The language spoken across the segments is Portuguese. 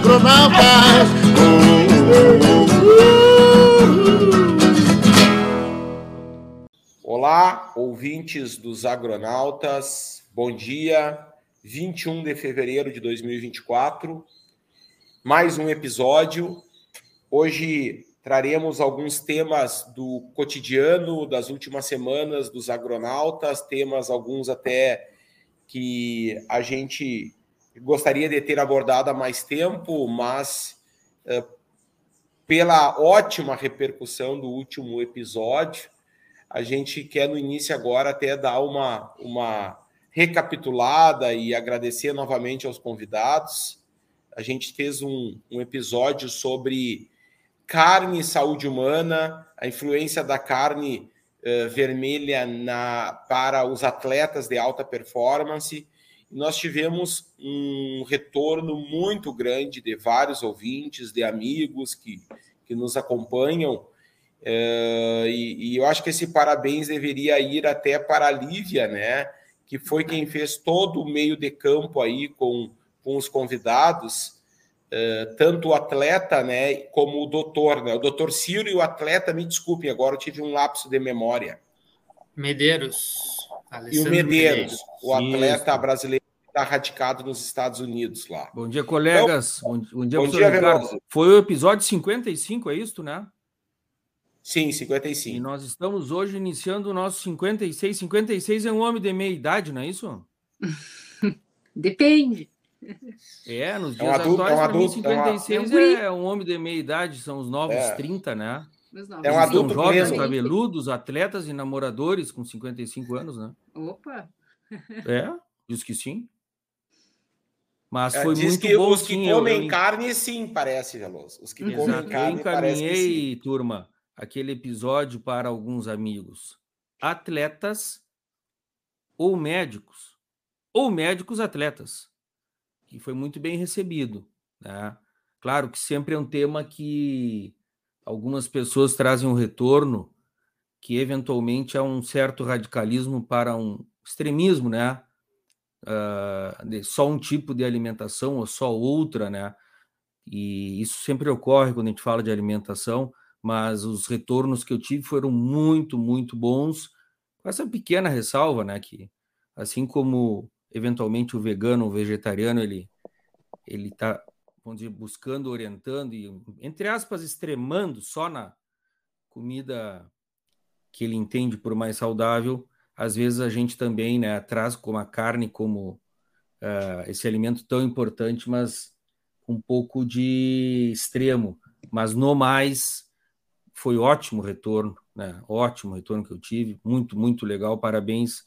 agronautas. Olá, ouvintes dos agronautas, bom dia. 21 de fevereiro de 2024, mais um episódio. Hoje traremos alguns temas do cotidiano das últimas semanas dos agronautas, temas alguns até que a gente gostaria de ter abordado há mais tempo, mas uh, pela ótima repercussão do último episódio, a gente quer no início agora até dar uma, uma recapitulada e agradecer novamente aos convidados. A gente fez um, um episódio sobre carne e saúde humana, a influência da carne uh, vermelha na, para os atletas de alta performance nós tivemos um retorno muito grande de vários ouvintes, de amigos que, que nos acompanham. É, e, e, eu acho que esse parabéns deveria ir até para a Lívia, né? Que foi quem fez todo o meio de campo aí com, com os convidados, é, tanto o atleta, né, como o doutor, né? O doutor Ciro e o atleta, me desculpem, agora eu tive um lapso de memória. Medeiros. Alessandro e o Medeiros, o atleta Isso. brasileiro está radicado nos Estados Unidos lá. Bom dia, colegas. Então, bom, bom, dia, bom dia Ricardo. Foi o episódio 55, é isso, né? Sim, 55. E nós estamos hoje iniciando o nosso 56. 56 é um homem de meia idade, não é isso? Depende. É, nos dias é um adulto, atuais, é um adulto, 56 é, uma... é, um homem de meia idade, são os novos é. 30, né? É um adulto jovens, mesmo. cabeludos, atletas e namoradores com 55 anos, né? Opa! É, diz que sim. Mas é, foi Diz muito que bom. Os que sim, comem eu... carne, sim, parece, Veloso. Os que Exato. comem carne, eu encaminhei, turma, aquele episódio para alguns amigos. Atletas ou médicos, ou médicos atletas, que foi muito bem recebido. Né? Claro que sempre é um tema que algumas pessoas trazem um retorno que eventualmente é um certo radicalismo para um extremismo, né? Uh, de só um tipo de alimentação ou só outra, né? E isso sempre ocorre quando a gente fala de alimentação, mas os retornos que eu tive foram muito, muito bons, com essa pequena ressalva, né? Que assim como eventualmente o vegano, o vegetariano, ele ele vamos dizer, buscando, orientando e, entre aspas, extremando só na comida que ele entende por mais saudável, às vezes a gente também né, traz como a carne como uh, esse alimento tão importante, mas um pouco de extremo. Mas no mais, foi ótimo retorno, né? ótimo retorno que eu tive, muito, muito legal. Parabéns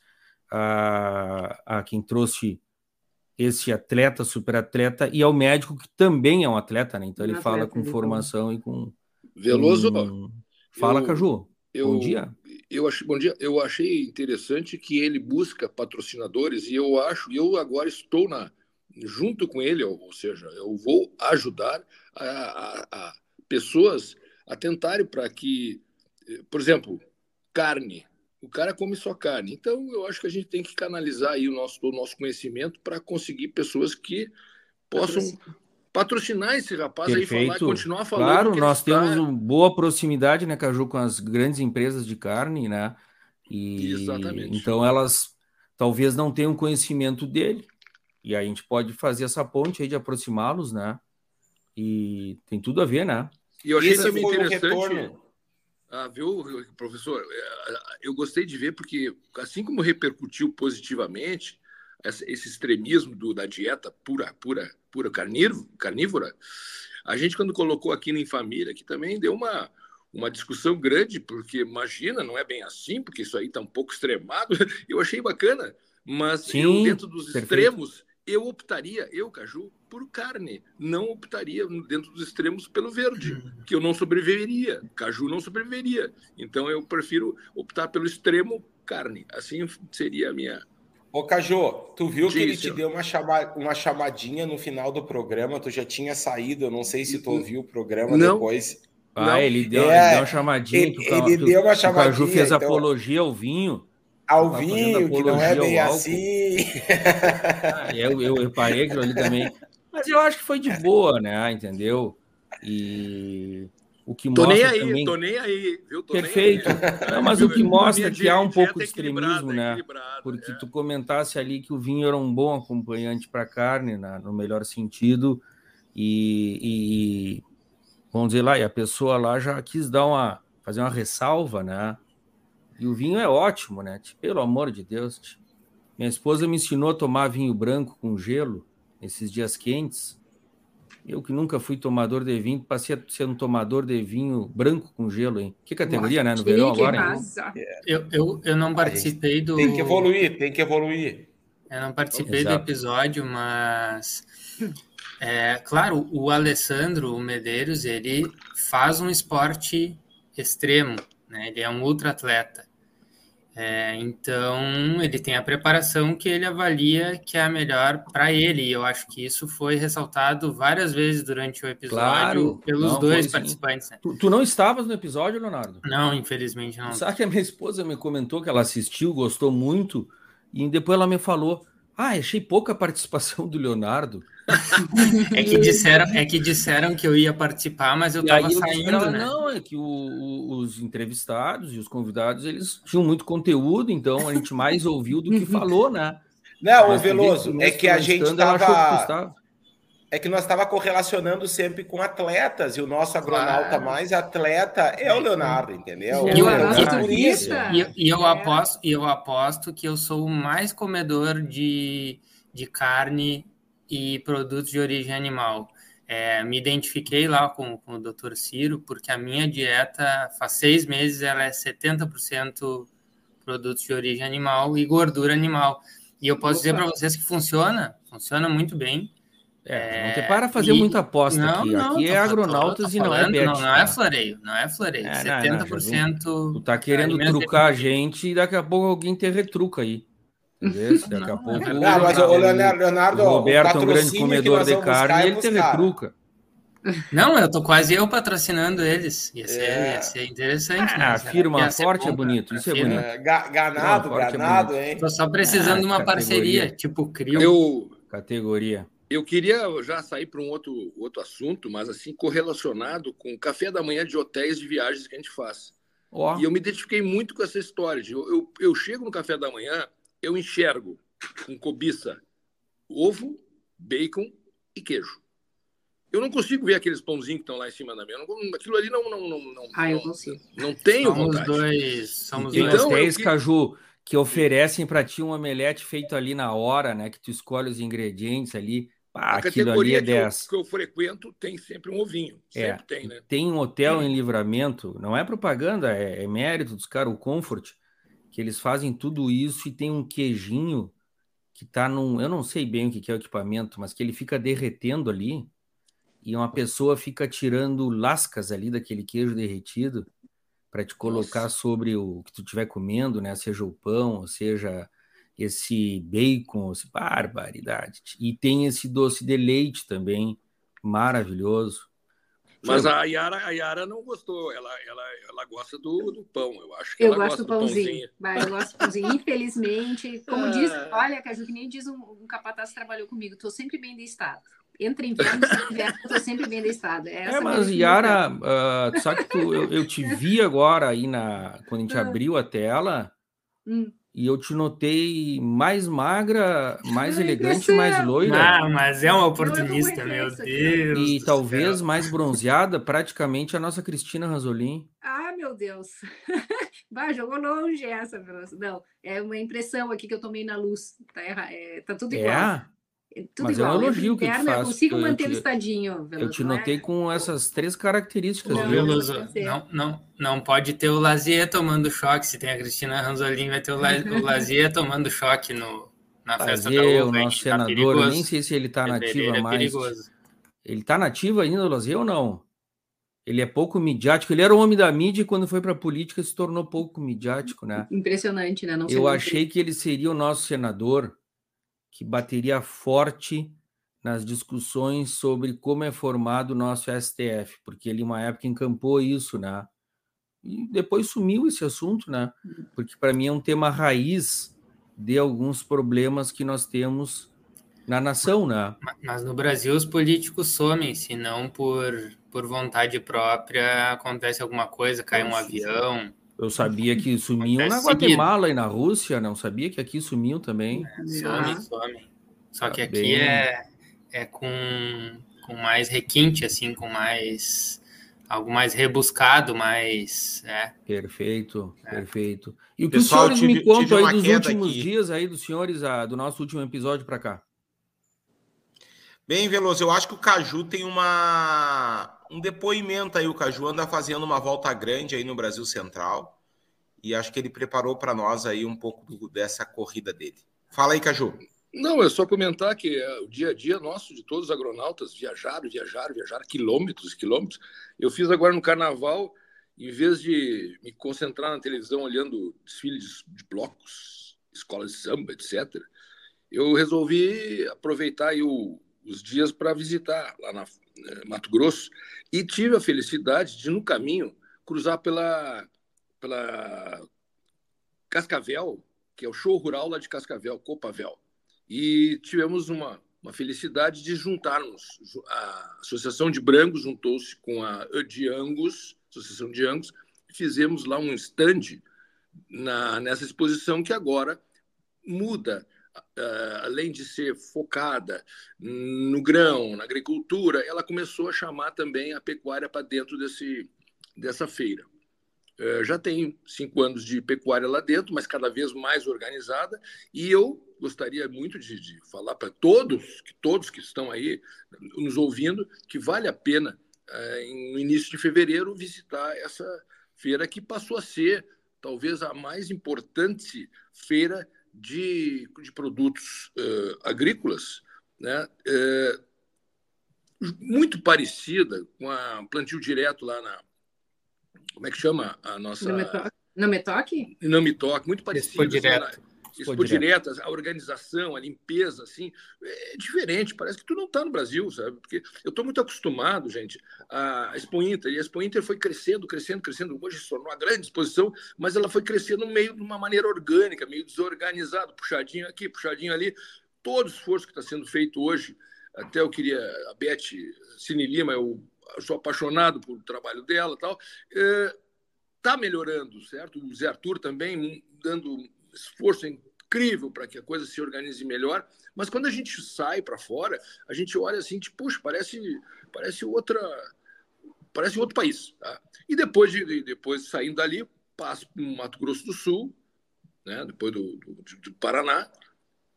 a, a quem trouxe esse atleta, super atleta, e ao médico que também é um atleta, né? Então ele fala com formação e com. Veloso. Com... Fala, eu, Caju. Eu, bom dia. Eu achei, bom dia. Eu achei interessante que ele busca patrocinadores e eu acho, eu agora estou na junto com ele, ou, seja, eu vou ajudar a, a, a pessoas a tentarem para que, por exemplo, carne. O cara come só carne. Então, eu acho que a gente tem que canalizar aí o nosso, o nosso conhecimento para conseguir pessoas que possam patrocinar esse rapaz Perfeito. aí, falar, continuar falando. Claro, nós está... temos uma boa proximidade, né, Caju, com as grandes empresas de carne, né? E Exatamente. então elas talvez não tenham conhecimento dele. E a gente pode fazer essa ponte aí de aproximá-los, né? E tem tudo a ver, né? E eu achei Esse também interessante. Ah, viu, professor? É, eu gostei de ver porque, assim como repercutiu positivamente esse extremismo do, da dieta pura, pura, pura carnívora, a gente, quando colocou aqui em família, que também deu uma, uma discussão grande, porque imagina, não é bem assim, porque isso aí está um pouco extremado. Eu achei bacana, mas Sim, eu, dentro dos perfeito. extremos, eu optaria, eu, Caju, por carne. Não optaria, dentro dos extremos, pelo verde, uhum. que eu não sobreviveria. Caju não sobreviveria. Então eu prefiro optar pelo extremo carne. Assim seria a minha. Ô, Caju, tu viu que ele te deu uma, chama... uma chamadinha no final do programa? Tu já tinha saído, eu não sei se tu ouviu o programa não. depois. Ah, não. ele deu, é, ele deu uma chamadinha. Ele, ele deu uma chamadinha. O Caju fez então... apologia ao vinho. Ao vinho, que não é bem assim. Ah, eu, eu reparei aquilo ali também. Mas eu acho que foi de boa, né? Entendeu? E o que tô mostra nem aí, também... tô nem aí, viu? Tô Perfeito. Aí. Não, mas o que mostra que há um pouco de extremismo, né? Porque é. tu comentasse ali que o vinho era um bom acompanhante para carne, né? no melhor sentido, e, e, vamos dizer lá, e a pessoa lá já quis dar uma fazer uma ressalva, né? E o vinho é ótimo, né? Pelo amor de Deus. Minha esposa me ensinou a tomar vinho branco com gelo nesses dias quentes. Eu que nunca fui tomador de vinho, passei a ser um tomador de vinho branco com gelo, hein? Que categoria, né? No verão agora, hein? Eu, eu, eu não participei do. Tem que evoluir, tem que evoluir. Eu não participei Exato. do episódio, mas. É, claro, o Alessandro o Medeiros, ele faz um esporte extremo, né? Ele é um ultra atleta. É, então, ele tem a preparação que ele avalia que é a melhor para ele. E eu acho que isso foi ressaltado várias vezes durante o episódio claro, pelos dois participantes. Né? Tu, tu, não estavas no episódio, Leonardo? Não, infelizmente não. Sabe que a minha esposa me comentou que ela assistiu, gostou muito, e depois ela me falou: Ah, achei pouca participação do Leonardo. É, que disseram, é que disseram que eu ia participar, mas eu estava saindo, né? Não, é que o, o, os entrevistados e os convidados, eles tinham muito conteúdo, então a gente mais ouviu do que falou, né? Não, o Veloso, é que a gente estava... É que nós estava correlacionando sempre com atletas, e o nosso agronauta claro. mais atleta é o Leonardo, entendeu? E eu, e, e eu aposto, e eu aposto que eu sou o mais comedor de, de carne e produtos de origem animal. É, me identifiquei lá com, com o Dr. Ciro, porque a minha dieta, faz seis meses, ela é 70% produtos de origem animal e gordura animal. E eu posso Opa. dizer para vocês que funciona, funciona muito bem. É, não tem para fazer e... muita aposta não, aqui. Não, aqui é agronautas tô, tô falando, e não é bet, Não, não é floreio, não é floreio. É, 70%. Não, tu tá querendo trucar a gente e daqui a pouco alguém te retruca aí. Daqui a pouco. Não, mas o Leonardo, Leonardo o Roberto, um grande comedor de carne, é ele te retruca. Não, eu tô quase eu patrocinando eles. Ia ser, é. ia ser interessante. Ah, né? firma forte é bonito. Isso é bonito. É, ganado, ganado, é hein? Tô só precisando ah, de uma categoria. parceria, tipo Crio. Eu, categoria. Eu queria já sair para um outro, outro assunto, mas assim, correlacionado com o café da manhã de hotéis de viagens que a gente faz. Oh. E eu me identifiquei muito com essa história. De, eu, eu, eu chego no café da manhã eu enxergo com cobiça ovo, bacon e queijo. Eu não consigo ver aqueles pãozinhos que estão lá em cima da mesa. Aquilo ali não. não, não, não ah, eu consigo. Não, não tenho somos vontade. Dois, somos então, dois. Hotéis, que... Caju, que oferecem para ti um omelete feito ali na hora, né? Que tu escolhe os ingredientes ali. Ah, aquilo ali é 10. Que eu, que eu frequento tem sempre um ovinho. É, sempre é, tem, né? Tem um hotel em livramento, não é propaganda, é, é mérito dos caras, o Comfort que eles fazem tudo isso e tem um queijinho que tá num. Eu não sei bem o que é o equipamento, mas que ele fica derretendo ali e uma pessoa fica tirando lascas ali daquele queijo derretido para te colocar Nossa. sobre o que tu estiver comendo, né? Seja o pão, ou seja esse bacon, esse barbaridade. E tem esse doce de leite também, maravilhoso. Mas a Yara, a Yara não gostou, ela, ela, ela gosta do, do pão, eu acho que eu ela gosto do pãozinho. Do eu gosto do pãozinho, infelizmente. Como diz, olha, Caju, que nem diz um, um capataz que trabalhou comigo, estou sempre bem de estado. Entre inverno e inverno, estou sempre bem de estado. É, é mas Yara, uh, sabe que tu, eu, eu, te vi agora aí na, quando a gente ah. abriu a tela. Hum e eu te notei mais magra, mais elegante, mais loira. Ah, mas é uma oportunista, meu Deus. E talvez céu. mais bronzeada, praticamente a nossa Cristina Ranzolin. Ah, meu Deus. Bah, jogou longe essa, não. É uma impressão aqui que eu tomei na luz. Tá, é, tá tudo igual. É? Tudo Mas igual. é um elogio que eu te faço. Eu consigo manter ele estadinho. Eu te notei com essas três características. Não, não, não, não pode ter o Lazier tomando choque. Se tem a Cristina Ranzolin, vai ter o, La, o Lazier tomando choque no, na festa Lazier, da uva. o nosso tá senador, tá nem sei se ele está nativo é mais. Perigoso. Ele está nativo ainda, o Lazier, ou não? Ele é pouco midiático. Ele era o homem da mídia e quando foi para a política se tornou pouco midiático, né? Impressionante, né? Não eu achei que ele seria o nosso senador que bateria forte nas discussões sobre como é formado o nosso STF, porque ele, uma época, encampou isso, né? E depois sumiu esse assunto, né? Porque para mim é um tema raiz de alguns problemas que nós temos na nação, né? Mas no Brasil os políticos somem, se não por, por vontade própria acontece alguma coisa, cai um avião. Eu sabia que sumiam na Guatemala e na Rússia, não sabia que aqui sumiam também. É, somem, somem. Só que tá aqui é, é com, com mais requinte, assim, com mais algo mais rebuscado, mais. É. Perfeito, é. perfeito. E o que Pessoal, os senhores tive, me contam aí dos últimos aqui. dias aí dos senhores, a, do nosso último episódio para cá? Bem, Veloso, eu acho que o Caju tem uma um depoimento aí. O Caju anda fazendo uma volta grande aí no Brasil Central e acho que ele preparou para nós aí um pouco dessa corrida dele. Fala aí, Caju. Não, é só comentar que é o dia a dia nosso, de todos os agronautas, viajaram, viajaram, viajaram quilômetros, quilômetros. Eu fiz agora no carnaval, em vez de me concentrar na televisão olhando desfiles de blocos, escolas de samba, etc., eu resolvi aproveitar o, os dias para visitar lá na Mato Grosso e tive a felicidade de no caminho cruzar pela pela Cascavel, que é o show rural lá de Cascavel, Copavel. E tivemos uma, uma felicidade de juntarmos. A Associação de Brancos juntou-se com a de Angus, Associação de Angus, e fizemos lá um stand na, nessa exposição que agora muda além de ser focada no grão, na agricultura, ela começou a chamar também a pecuária para dentro desse, dessa feira. Uh, já tem cinco anos de pecuária lá dentro, mas cada vez mais organizada, e eu gostaria muito de, de falar para todos, que todos que estão aí nos ouvindo, que vale a pena, no início de fevereiro, visitar essa feira que passou a ser talvez a mais importante feira de, de produtos uh, agrícolas, né, uh, muito parecida com a plantio direto lá na. Como é que chama a nossa. Na Metoque? Na Metoque, muito parecida. Direto. Expo diretas, a organização, a limpeza, assim, é diferente. Parece que tu não está no Brasil, sabe? Porque eu estou muito acostumado, gente, a Expo Inter. E a Expo Inter foi crescendo, crescendo, crescendo. Hoje se tornou uma grande exposição, mas ela foi crescendo meio de uma maneira orgânica, meio desorganizado, puxadinho aqui, puxadinho ali. Todo o esforço que está sendo feito hoje, até eu queria, a Beth Cine Lima, eu, sou apaixonado pelo trabalho dela tal, está é, melhorando, certo? O Zé Arthur também dando esforço incrível para que a coisa se organize melhor, mas quando a gente sai para fora, a gente olha assim, tipo, puxa, parece, parece outra, parece outro país. Tá? E depois de depois saindo dali, passo para o Mato Grosso do Sul, né? depois do, do, do Paraná,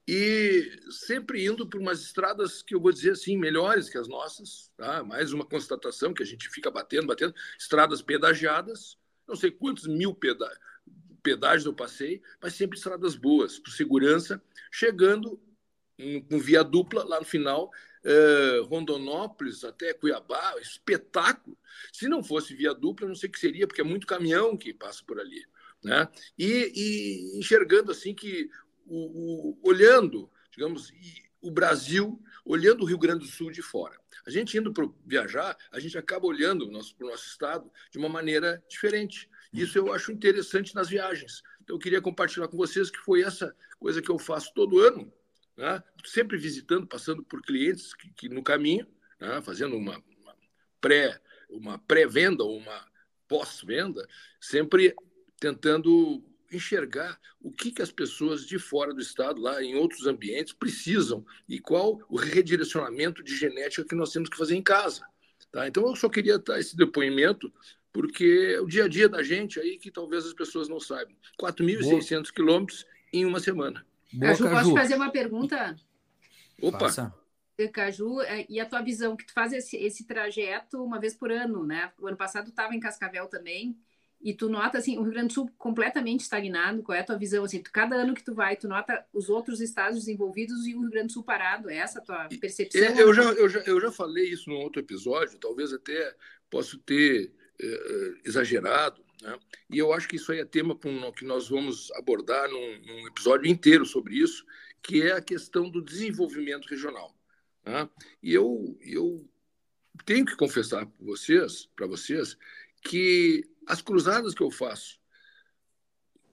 e sempre indo por umas estradas que eu vou dizer assim melhores que as nossas, tá? Mais uma constatação que a gente fica batendo, batendo, estradas pedagiadas, não sei quantos mil peda pedágios eu passei, mas sempre estradas boas, por segurança, chegando com via dupla lá no final, eh, Rondonópolis até Cuiabá, espetáculo. Se não fosse via dupla, não sei o que seria, porque é muito caminhão que passa por ali. Né? E, e enxergando assim que, o, o, olhando, digamos, o Brasil, olhando o Rio Grande do Sul de fora. A gente indo para viajar, a gente acaba olhando o nosso, nosso estado de uma maneira diferente. Isso eu acho interessante nas viagens. Então, eu queria compartilhar com vocês que foi essa coisa que eu faço todo ano, né? sempre visitando, passando por clientes que, que no caminho, né? fazendo uma, uma pré uma pré-venda ou uma pós-venda, sempre tentando enxergar o que, que as pessoas de fora do estado, lá em outros ambientes, precisam e qual o redirecionamento de genética que nós temos que fazer em casa. Tá? Então, eu só queria dar esse depoimento porque é o dia a dia da gente aí que talvez as pessoas não saibam. 4.600 quilômetros em uma semana. Boa, Caju, Caju, posso fazer uma pergunta? Opa! Faça. Caju, é, e a tua visão, que tu faz esse, esse trajeto uma vez por ano, né? O ano passado tu estava em Cascavel também, e tu nota, assim, o Rio Grande do Sul completamente estagnado, qual é a tua visão, assim, tu, cada ano que tu vai, tu nota os outros estados desenvolvidos e o Rio Grande do Sul parado, é essa a tua percepção? Eu já, eu, já, eu já falei isso num outro episódio, talvez até posso ter exagerado. Né? E eu acho que isso aí é tema que nós vamos abordar num, num, episódio inteiro sobre isso, que é a questão do desenvolvimento regional. Né? E eu, eu tenho que confessar para vocês, para vocês que as cruzadas que eu faço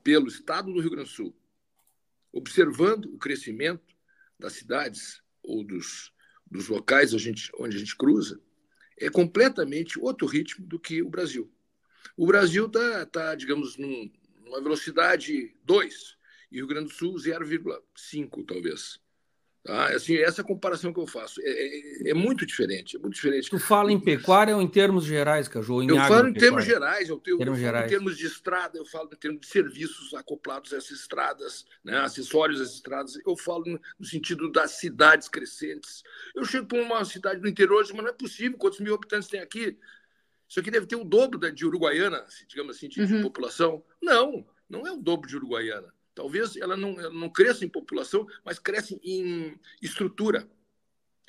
pelo estado do Rio Grande do Sul, observando o crescimento das cidades ou dos, dos locais a gente, onde a gente cruza, é completamente outro ritmo do que o Brasil. O Brasil está, tá, digamos, num, numa velocidade 2 e o Rio Grande do Sul 0,5, talvez. Tá? Assim, essa é a comparação que eu faço. É, é, é, muito diferente, é muito diferente. Tu fala em pecuária ou em termos gerais, Caju? eu falo em termos gerais, eu, tenho, termos eu gerais. em termos de estrada, eu falo em termos de serviços acoplados a essas estradas, né, acessórios às estradas, eu falo no, sentido das cidades crescentes. Eu chego para uma cidade do interior e digo, mas não é possível, quantos mil habitantes tem aqui? Isso aqui deve ter o dobro da, de Uruguaiana, digamos assim, de, uhum. de população. Não, não é o dobro de Uruguaiana. Talvez ela não, ela não cresça em população, mas cresce em estrutura,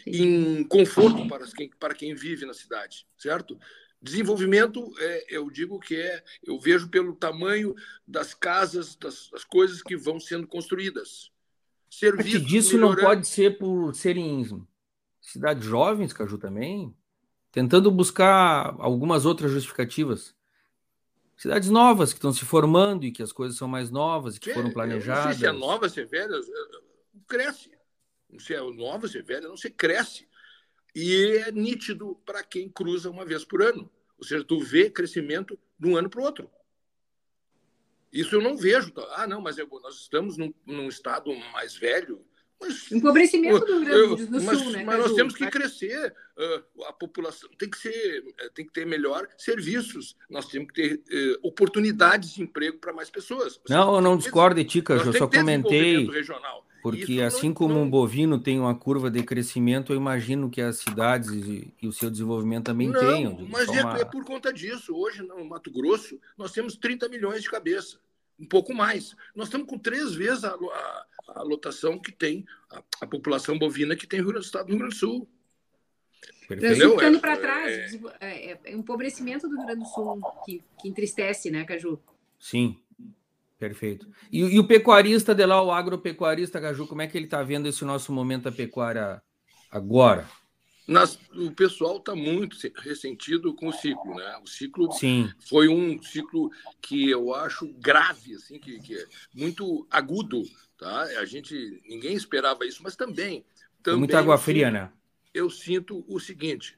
Sim. em conforto para quem, para quem vive na cidade, certo? Desenvolvimento, é, eu digo que é, eu vejo pelo tamanho das casas, das, das coisas que vão sendo construídas. É disso melhorando... não pode ser por serem cidades jovens, Caju, também? Tentando buscar algumas outras justificativas cidades novas que estão se formando e que as coisas são mais novas, que, que foram planejadas. Não sei se é nova, se é velha, cresce. Se é nova, se é velha, não sei, cresce. E é nítido para quem cruza uma vez por ano. Ou seja, tu vê crescimento de um ano para o outro. Isso eu não vejo. Ah, não, mas eu, nós estamos num, num estado mais velho, mas, Empobrecimento do Rio Grande do mas, Sul, né? Mas nós temos que crescer. Uh, a população tem que ser, eh, tem que ter melhor serviços. Nós temos que ter uh, oportunidades de emprego para mais pessoas. não, eu não discordo de ti, eu só comentei. Porque assim não, como não... um bovino tem uma curva de crescimento, eu imagino que as cidades e, e o seu desenvolvimento também não, tenham. Mas é, uma... é, por conta disso. Hoje, no Mato Grosso, nós temos 30 milhões de cabeça. Um pouco mais. Nós estamos com três vezes a, a a lotação que tem a, a população bovina que tem o Estado do Rio Grande do Sul. Entendeu? Ficando para trás, é... É, é, é, empobrecimento do Rio Grande do Sul que, que entristece, né, Caju? Sim, perfeito. E, e, o pecuarista de lá, o agropecuarista, Caju, como é que ele está vendo esse nosso momento da pecuária agora? Nas, o pessoal está muito ressentido com o ciclo, né? O ciclo Sim. foi um ciclo que eu acho grave, assim, que, que é muito agudo Tá? A gente ninguém esperava isso, mas também, também muita água fria, né? Eu sinto o seguinte,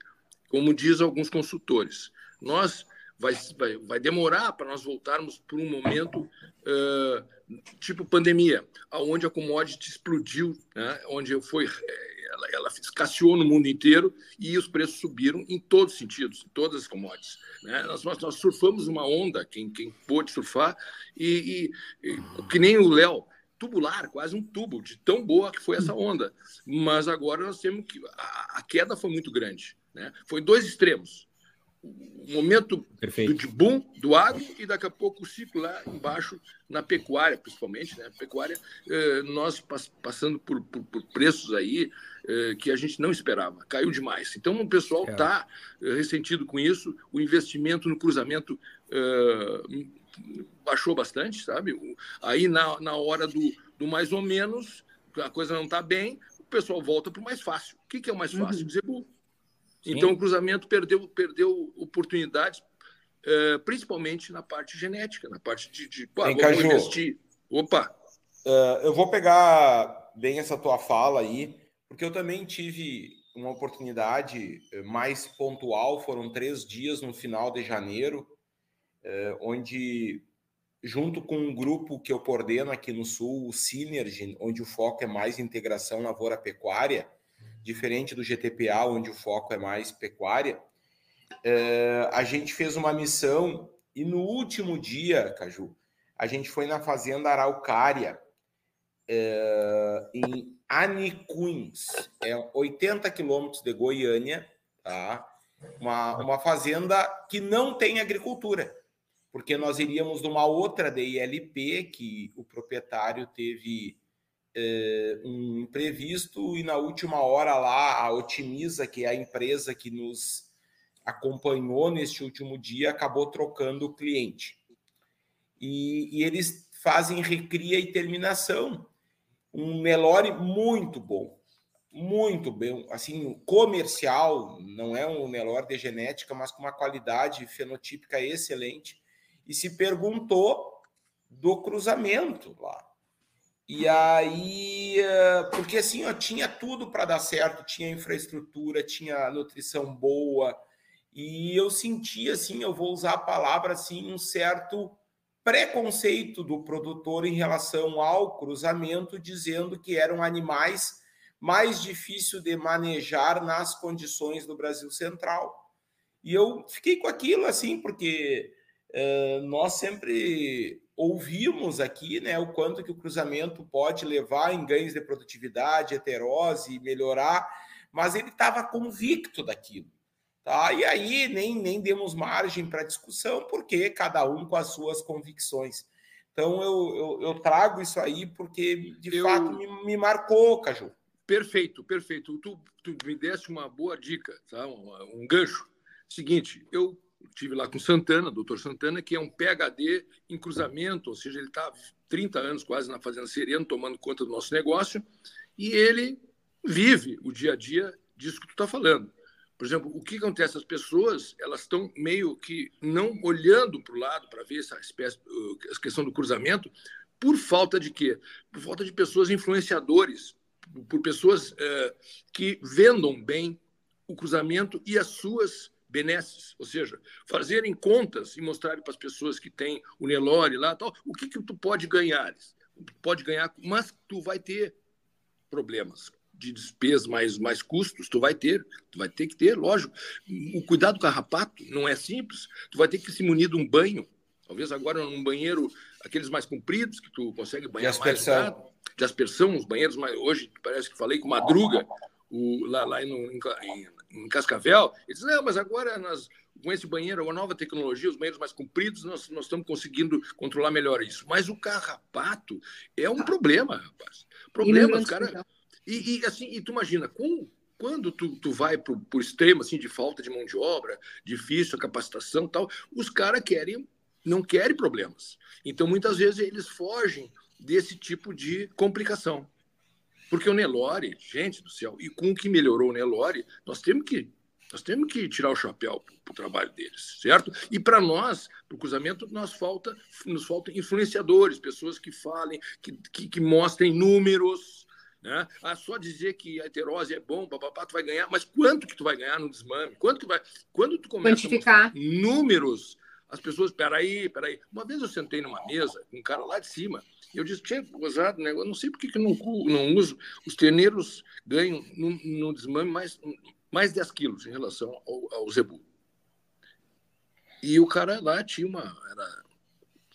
como diz alguns consultores, nós vai, vai, vai demorar para nós voltarmos para um momento uh, tipo pandemia, aonde a commodity explodiu, né? onde foi ela, ela escasseou no mundo inteiro e os preços subiram em todos os sentidos, em todas as commodities. Né? Nós, nós, nós surfamos uma onda, quem, quem pôde surfar, e, e, e que nem o Léo, tubular, quase um tubo, de tão boa que foi essa onda. Mas agora nós temos que. A, a queda foi muito grande. Né? Foi dois extremos. O momento do, de boom do agro e daqui a pouco o ciclo lá embaixo na pecuária, principalmente. Né? Pecuária, eh, nós pass passando por, por, por, preços aí eh, que a gente não esperava, caiu demais. Então o pessoal está é. ressentido com isso, o investimento no cruzamento. Eh, baixou bastante, sabe? Aí na, na hora do, do mais ou menos, a coisa não está bem, o pessoal volta para o mais fácil. O que, que é o mais fácil? Uhum. Então o cruzamento perdeu, perdeu oportunidades, é, principalmente na parte genética, na parte de, de pô, vamos investir. Opa! Uh, eu vou pegar bem essa tua fala aí, porque eu também tive uma oportunidade mais pontual, foram três dias no final de janeiro, é, onde, junto com um grupo que eu coordeno aqui no Sul, o Synergy, onde o foco é mais integração lavoura-pecuária, diferente do GTPA, onde o foco é mais pecuária, é, a gente fez uma missão e no último dia, Caju, a gente foi na fazenda Araucária, é, em Anicuns, é 80 quilômetros de Goiânia, tá? Uma, uma fazenda que não tem agricultura porque nós iríamos numa outra DILP que o proprietário teve é, um imprevisto e na última hora lá a Otimiza, que é a empresa que nos acompanhou neste último dia, acabou trocando o cliente. E, e eles fazem recria e terminação. Um Nelore muito bom, muito bem, assim, comercial, não é um Nelore de genética, mas com uma qualidade fenotípica excelente e se perguntou do cruzamento lá. E aí, eh, porque assim, ó, tinha tudo para dar certo, tinha infraestrutura, tinha nutrição boa, e eu sentia assim, eu vou usar a palavra assim, um certo preconceito do produtor em relação ao cruzamento, dizendo que eram animais mais difícil de manejar nas condições do Brasil Central. E eu fiquei com aquilo assim, porque uh, nós sempre ouvimos aqui né, o quanto que o cruzamento pode levar em ganhos de produtividade, heterose, melhorar, mas ele estava convicto daquilo. Tá? E aí nem, nem demos margem para discussão, porque cada um com as suas convicções. Então eu, eu, eu trago isso aí porque de eu... fato me, me, marcou, Caju. Perfeito, perfeito. Tu, tu me deste uma boa dica, tá? um, um gancho. Seguinte, eu tive lá com Santana, doutor Santana, que é um PhD em cruzamento, ou seja, ele está 30 anos quase na Fazenda Sereno, tomando conta do nosso negócio, e ele vive o dia a dia disso que tu está falando. Por exemplo, o que acontece? As pessoas elas estão meio que não olhando para o lado para ver essa espécie, a questão do cruzamento, por falta de quê? Por falta de pessoas influenciadores, por pessoas é, que vendam bem o cruzamento e as suas benesses, ou seja, fazerem contas e mostrarem para as pessoas que têm o Nelore lá, tal, o que que tu pode ganhar? Pode ganhar, mas tu vai ter problemas de despesas, mais, mais custos, tu vai ter, tu vai ter que ter, lógico. O cuidado carrapato não é simples, tu vai ter que se munir de um banho, talvez agora num banheiro, aqueles mais compridos, que tu consegue banhar de aspersão. mais de aspersão, os banheiros mais, hoje parece que falei com Madruga, o, lá, lá em, em, Cascavel, ele disse, não, mas agora nós, com esse banheiro, uma nova tecnologia, os banheiros mais compridos, nós, nós estamos conseguindo controlar melhor isso. Mas o carrapato é um problema, rapaz. Problema, os caras e, e, assim, e tu imagina, com, quando tu, tu vai para o extremo assim, de falta de mão de obra, difícil a capacitação tal, os caras querem, não querem problemas. Então, muitas vezes, eles fogem desse tipo de complicação. Porque o Nelore, gente do céu, e com o que melhorou o Nelore, nós temos que nós temos que tirar o chapéu para o trabalho deles, certo? E para nós, para o cruzamento, nós falta, nos faltam influenciadores, pessoas que falem, que, que, que mostrem números, né? Ah, só dizer que a heterose é bom, papapá, tu vai ganhar, mas quanto que tu vai ganhar no desmame? Quanto que vai... Quando tu começa Quantificar. a números, as pessoas, peraí, peraí. Uma vez eu sentei numa mesa com um cara lá de cima, eu disse, tinha gozado, né? Eu não sei por que, que não, não uso. Os terneiros ganham no, no desmame mais, mais 10 quilos em relação ao, ao zebu. E o cara lá tinha uma. Era,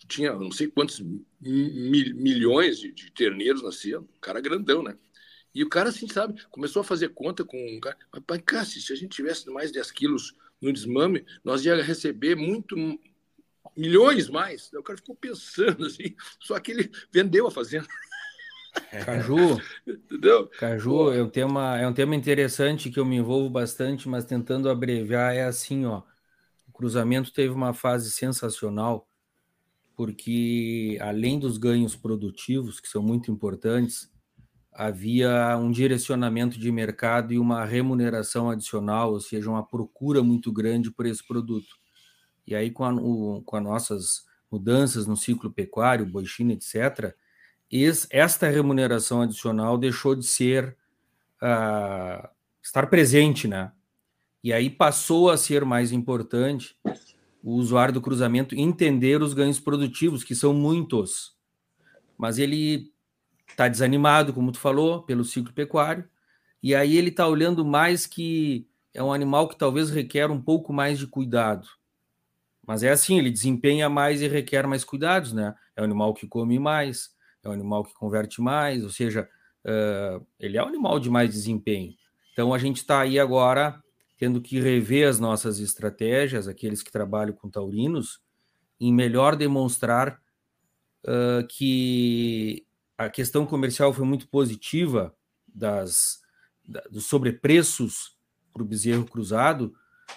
tinha não sei quantos mil, milhões de, de, terneiros nascendo, um cara grandão, né? E o cara, assim, sabe, começou a fazer conta com um cara. Mas, Cássio, se a gente tivesse mais 10 quilos no desmame, nós ia receber muito, milhões mais. o cara ficou pensando assim, só que ele vendeu a fazenda. Caju, Entendeu? Caju é um, tema, é um tema interessante que eu me envolvo bastante, mas tentando abreviar, é assim, ó. O cruzamento teve uma fase sensacional porque além dos ganhos produtivos, que são muito importantes, havia um direcionamento de mercado e uma remuneração adicional, ou seja, uma procura muito grande por esse produto. E aí, com, a, o, com as nossas mudanças no ciclo pecuário, boixina, etc., esse, esta remuneração adicional deixou de ser uh, estar presente, né? E aí passou a ser mais importante o usuário do cruzamento entender os ganhos produtivos, que são muitos. Mas ele está desanimado, como tu falou, pelo ciclo pecuário, e aí ele está olhando mais que é um animal que talvez requer um pouco mais de cuidado. Mas é assim, ele desempenha mais e requer mais cuidados, né? É um animal que come mais, é um animal que converte mais, ou seja, uh, ele é um animal de mais desempenho. Então a gente está aí agora tendo que rever as nossas estratégias, aqueles que trabalham com taurinos, em melhor demonstrar uh, que a questão comercial foi muito positiva das, da, dos sobrepreços para o bezerro cruzado,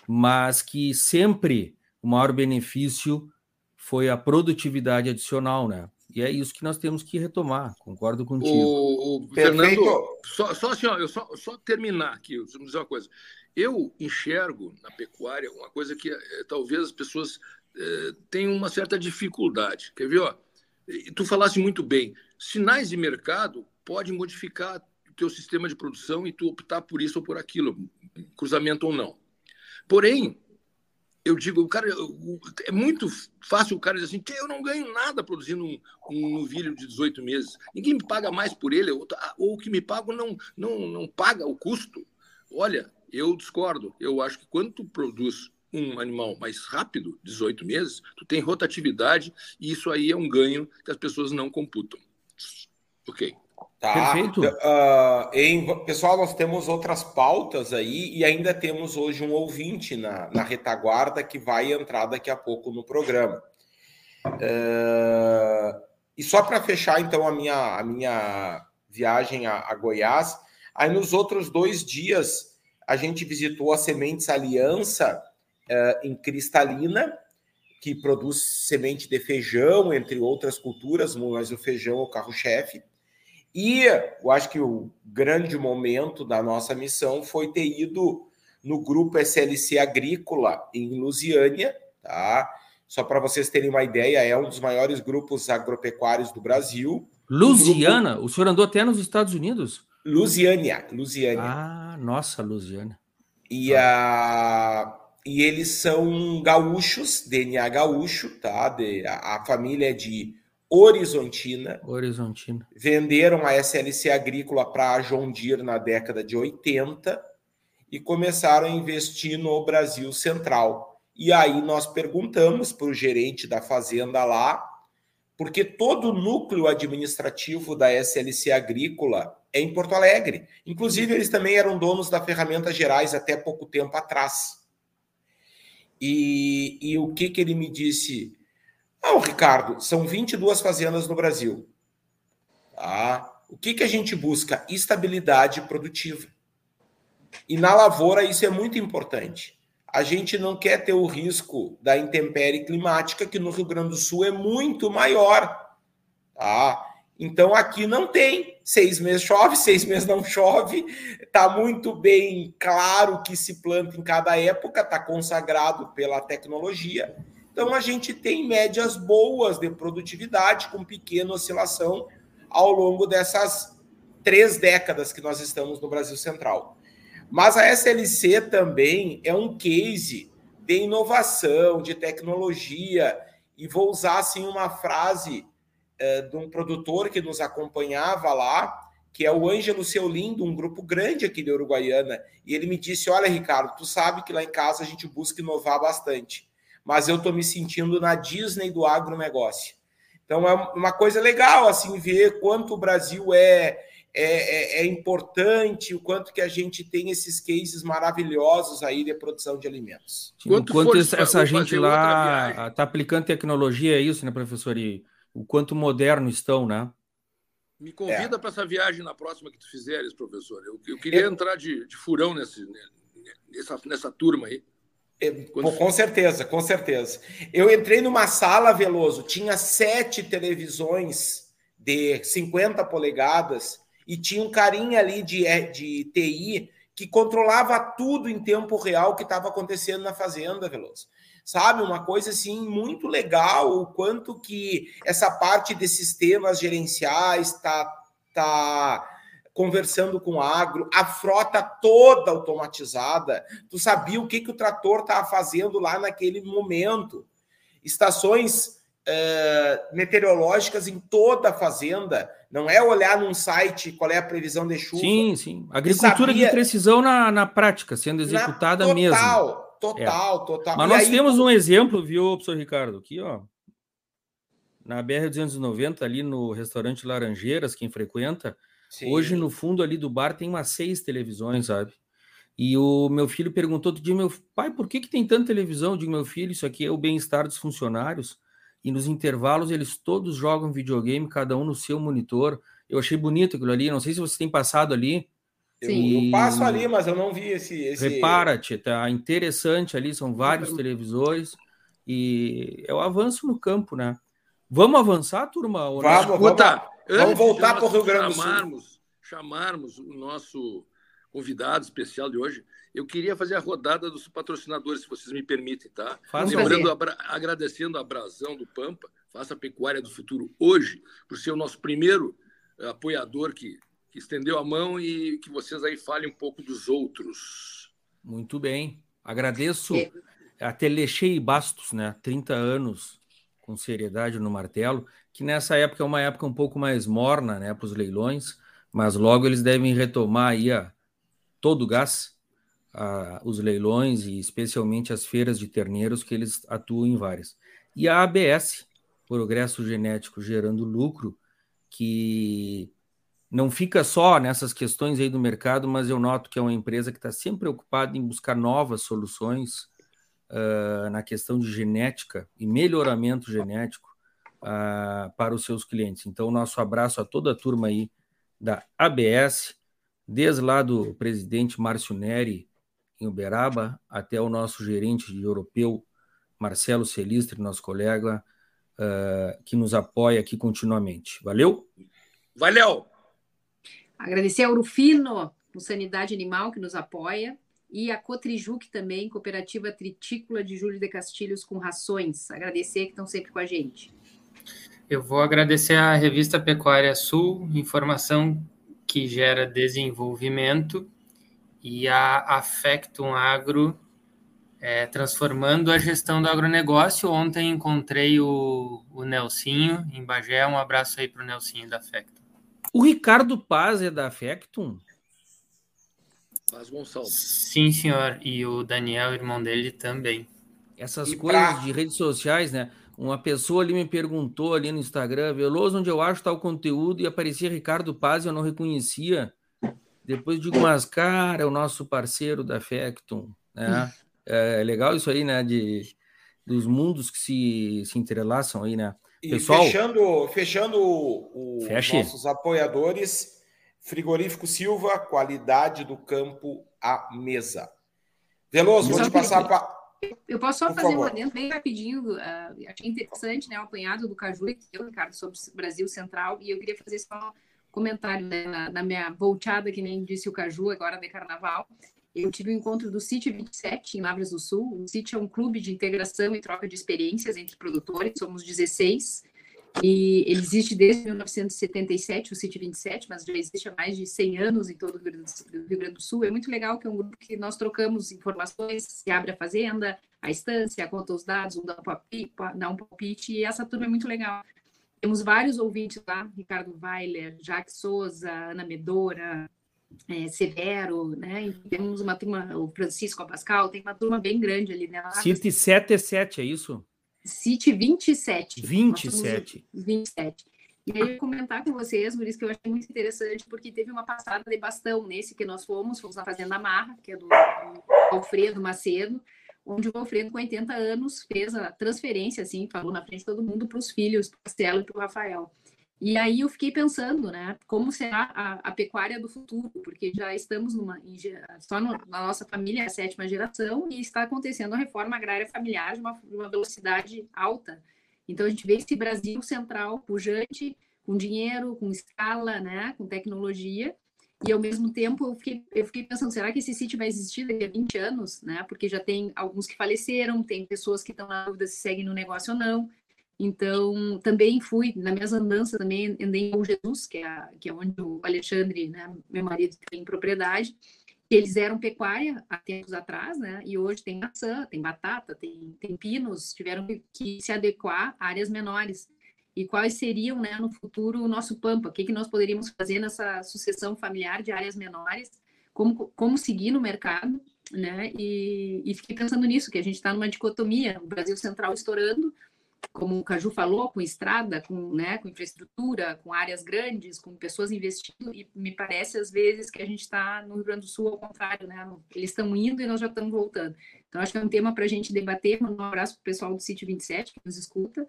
mas que sempre o maior benefício foi a produtividade adicional, né? E é isso que nós temos que retomar, concordo contigo. O, o Fernando, só, só assim, ó, eu só, só terminar aqui, eu dizer uma coisa. Eu enxergo na pecuária uma coisa que é, talvez as pessoas é, tenham uma certa dificuldade. Quer ver? Ó? Tu falaste muito bem. sinais de mercado podem modificar o teu sistema de produção e tu optar por isso ou por aquilo, cruzamento ou não. Porém, eu digo, o cara é muito fácil o cara dizer assim, que eu não ganho nada produzindo um, um novilho de 18 meses. Ninguém me paga mais por ele, ou, ou o que me paga não, não, não paga o custo. Olha, eu discordo. Eu acho que quando tu produz um animal mais rápido, 18 meses, tu tem rotatividade e isso aí é um ganho que as pessoas não computam. Ok. Tá. Perfeito. Uh, em, pessoal, nós temos outras pautas aí e ainda temos hoje um ouvinte na, na retaguarda que vai entrar daqui a pouco no programa. Uh, e só para fechar, então, a minha, a minha viagem a, a Goiás, aí nos outros dois dias a gente visitou a Sementes Aliança uh, em Cristalina, que produz semente de feijão, entre outras culturas, mas o feijão é o carro-chefe. E eu acho que o grande momento da nossa missão foi ter ido no grupo SLC Agrícola em Lusiânia, tá? Só para vocês terem uma ideia, é um dos maiores grupos agropecuários do Brasil. Lusiana? Grupo... O senhor andou até nos Estados Unidos? Lusiânia, Lusiânia. Ah, nossa, Lusiana. E, a... e eles são gaúchos, DNA gaúcho, tá? De... A família é de Horizontina. Horizontina. Venderam a SLC Agrícola para a John Deere na década de 80 e começaram a investir no Brasil Central. E aí nós perguntamos para o gerente da fazenda lá, porque todo o núcleo administrativo da SLC Agrícola é em Porto Alegre. Inclusive, eles também eram donos da Ferramentas Gerais até pouco tempo atrás. E, e o que, que ele me disse? Não, Ricardo, são 22 fazendas no Brasil. Tá? O que, que a gente busca? Estabilidade produtiva. E na lavoura isso é muito importante. A gente não quer ter o risco da intempérie climática, que no Rio Grande do Sul é muito maior. Tá? Então aqui não tem. Seis meses chove, seis meses não chove. Está muito bem claro que se planta em cada época, está consagrado pela tecnologia. Então, a gente tem médias boas de produtividade, com pequena oscilação ao longo dessas três décadas que nós estamos no Brasil Central. Mas a SLC também é um case de inovação, de tecnologia, e vou usar assim uma frase é, de um produtor que nos acompanhava lá, que é o Ângelo Seu Lindo, um grupo grande aqui de Uruguaiana, e ele me disse: Olha, Ricardo, tu sabe que lá em casa a gente busca inovar bastante mas eu estou me sentindo na Disney do agronegócio. Então é uma coisa legal assim ver quanto o Brasil é, é, é, é importante, o quanto que a gente tem esses cases maravilhosos aí de produção de alimentos. Quanto, quanto essa, essa gente lá está aplicando tecnologia, é isso, né, professor? E o quanto moderno estão, né? Me convida é. para essa viagem na próxima que tu fizeres, professor. Eu, eu queria é. entrar de, de, furão nesse, nessa, nessa turma aí. É, com certeza, com certeza. Eu entrei numa sala, Veloso, tinha sete televisões de 50 polegadas e tinha um carinha ali de, é, de TI que controlava tudo em tempo real que estava acontecendo na fazenda, Veloso. Sabe, uma coisa assim muito legal, o quanto que essa parte de sistemas gerenciais está tá conversando com o agro, a frota toda automatizada. Tu sabia o que, que o trator estava fazendo lá naquele momento. Estações uh, meteorológicas em toda a fazenda. Não é olhar num site qual é a previsão de chuva. Sim, sim. Agricultura sabia... de precisão na, na prática, sendo executada total, mesmo. Total, total, é. total. Mas e nós aí... temos um exemplo, viu, professor Ricardo, aqui, ó. Na BR-290, ali no restaurante Laranjeiras, quem frequenta, Sim. Hoje, no fundo ali do bar, tem umas seis televisões, sabe? E o meu filho perguntou outro dia, meu pai, por que, que tem tanta televisão? Eu digo, meu filho, isso aqui é o bem-estar dos funcionários. E nos intervalos eles todos jogam videogame, cada um no seu monitor. Eu achei bonito aquilo ali. Não sei se você tem passado ali. Sim. Eu, passo ali, mas eu não vi esse. esse... Repara-te, tá interessante ali, são vários televisores. E é o avanço no campo, né? Vamos avançar, turma? Vamos, vamos, Vamos voltar para o Rio Grande do Sul. Chamarmos, chamarmos o nosso convidado especial de hoje, eu queria fazer a rodada dos patrocinadores, se vocês me permitem, tá? Lembrando, agradecendo a Brasão do Pampa, Faça a Pecuária do Futuro hoje, por ser o nosso primeiro eh, apoiador que, que estendeu a mão e que vocês aí falem um pouco dos outros. Muito bem. Agradeço é. a Telechei Bastos, né? 30 anos com seriedade no martelo, que nessa época é uma época um pouco mais morna, né, para os leilões, mas logo eles devem retomar aí a, todo o gás, a, os leilões e especialmente as feiras de terneiros que eles atuam em várias. E a ABS, Progresso Genético gerando lucro, que não fica só nessas questões aí do mercado, mas eu noto que é uma empresa que está sempre preocupada em buscar novas soluções uh, na questão de genética e melhoramento genético uh, para os seus clientes. Então, nosso abraço a toda a turma aí da ABS, desde lá do presidente Márcio Neri, em Uberaba, até o nosso gerente de europeu, Marcelo Celistre, nosso colega, uh, que nos apoia aqui continuamente. Valeu? Valeu! Agradecer ao Urufino, com Sanidade Animal, que nos apoia, e a Cotrijuc também, Cooperativa Tritícola de Júlio de Castilhos com rações. Agradecer que estão sempre com a gente. Eu vou agradecer à revista Pecuária Sul, informação que gera desenvolvimento, e a Affectum Agro, é, transformando a gestão do agronegócio. Ontem encontrei o, o Nelsinho em Bagé. Um abraço aí para o Nelsinho da Affectum. O Ricardo Paz é da Affectum? Paz Gonçalves. Sim, senhor. E o Daniel, irmão dele, também. Essas e coisas pra... de redes sociais, né? Uma pessoa ali me perguntou ali no Instagram, Veloso, onde eu acho tal conteúdo, e aparecia Ricardo Paz e eu não reconhecia. Depois digo, mas, cara, é o nosso parceiro da Affectum, né? É, é legal isso aí, né? De, dos mundos que se, se entrelaçam aí, né? Pessoal, e fechando, fechando os nossos apoiadores, Frigorífico Silva, qualidade do campo à mesa. Veloso, vou te passar para. Eu posso só Por fazer favor. um adendo bem rapidinho. Uh, achei interessante né, o apanhado do Caju que eu, Ricardo, sobre o Brasil Central, e eu queria fazer só um comentário né, na, na, minha volteada, que nem disse o Caju, agora de carnaval. Eu tive o um encontro do CIT 27 em Lavras do Sul. O CIT é um clube de integração e troca de experiências entre produtores, somos 16 e ele existe desde 1977, o City 27, mas já existe há mais de 100 anos em todo o Rio Grande do Sul. É muito legal que é um grupo que nós trocamos informações, se abre a fazenda, a estância, conta os dados, um dá um palpite, dá um palpite e essa turma é muito legal. Temos vários ouvintes lá, Ricardo Weiler, Jacques Souza, Ana Medora, é, Severo, né? Temos uma turma, o Francisco Abascal, tem uma turma bem grande ali, né? City 77, é isso? City 27. 27. 27. E aí eu comentar com vocês, por isso que eu achei muito interessante, porque teve uma passada de bastão nesse que nós fomos, fomos na Fazenda Marra, que é do, do Alfredo Macedo, onde o Alfredo, com 80 anos, fez a transferência, assim, falou na frente de todo mundo, para os filhos, para o Marcelo e para o Rafael. E aí eu fiquei pensando, né, como será a, a pecuária do futuro, porque já estamos numa, só no, na nossa família, a sétima geração, e está acontecendo a reforma agrária familiar de uma, de uma velocidade alta. Então a gente vê esse Brasil central, pujante, com dinheiro, com escala, né, com tecnologia, e ao mesmo tempo eu fiquei, eu fiquei pensando, será que esse sítio vai existir daqui a 20 anos, né? Porque já tem alguns que faleceram, tem pessoas que estão na dúvida se seguem no negócio ou não. Então, também fui, na minhas andanças, também andei em Jesus, que é, que é onde o Alexandre, né, meu marido, tem propriedade. Eles eram pecuária há tempos atrás, né? E hoje tem maçã, tem batata, tem, tem pinos, tiveram que se adequar a áreas menores. E quais seriam, né, no futuro, o nosso Pampa? O que, que nós poderíamos fazer nessa sucessão familiar de áreas menores? Como, como seguir no mercado, né? E, e fiquei pensando nisso, que a gente está numa dicotomia, o Brasil Central estourando, como o Caju falou, com estrada, com, né, com infraestrutura, com áreas grandes, com pessoas investindo, e me parece às vezes que a gente está no Rio Grande do Sul ao contrário, né? Eles estão indo e nós já estamos voltando. Então, acho que é um tema para a gente debater. Um abraço para o pessoal do Sítio 27 que nos escuta.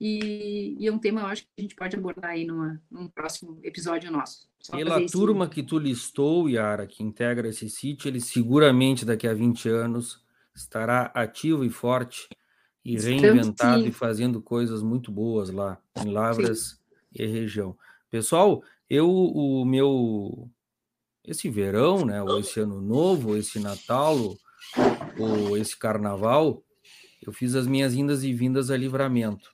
E, e, é um tema, eu acho que a gente pode abordar aí numa, num próximo episódio nosso. Só Pela turma esse... que tu listou, Yara, que integra esse sítio, ele seguramente daqui a 20 anos estará ativo e forte e reinventado e fazendo coisas muito boas lá em Lavras Sim. e região. Pessoal, eu o meu esse verão, né, ou esse ano novo, esse Natal, ou esse carnaval, eu fiz as minhas indas e vindas a livramento.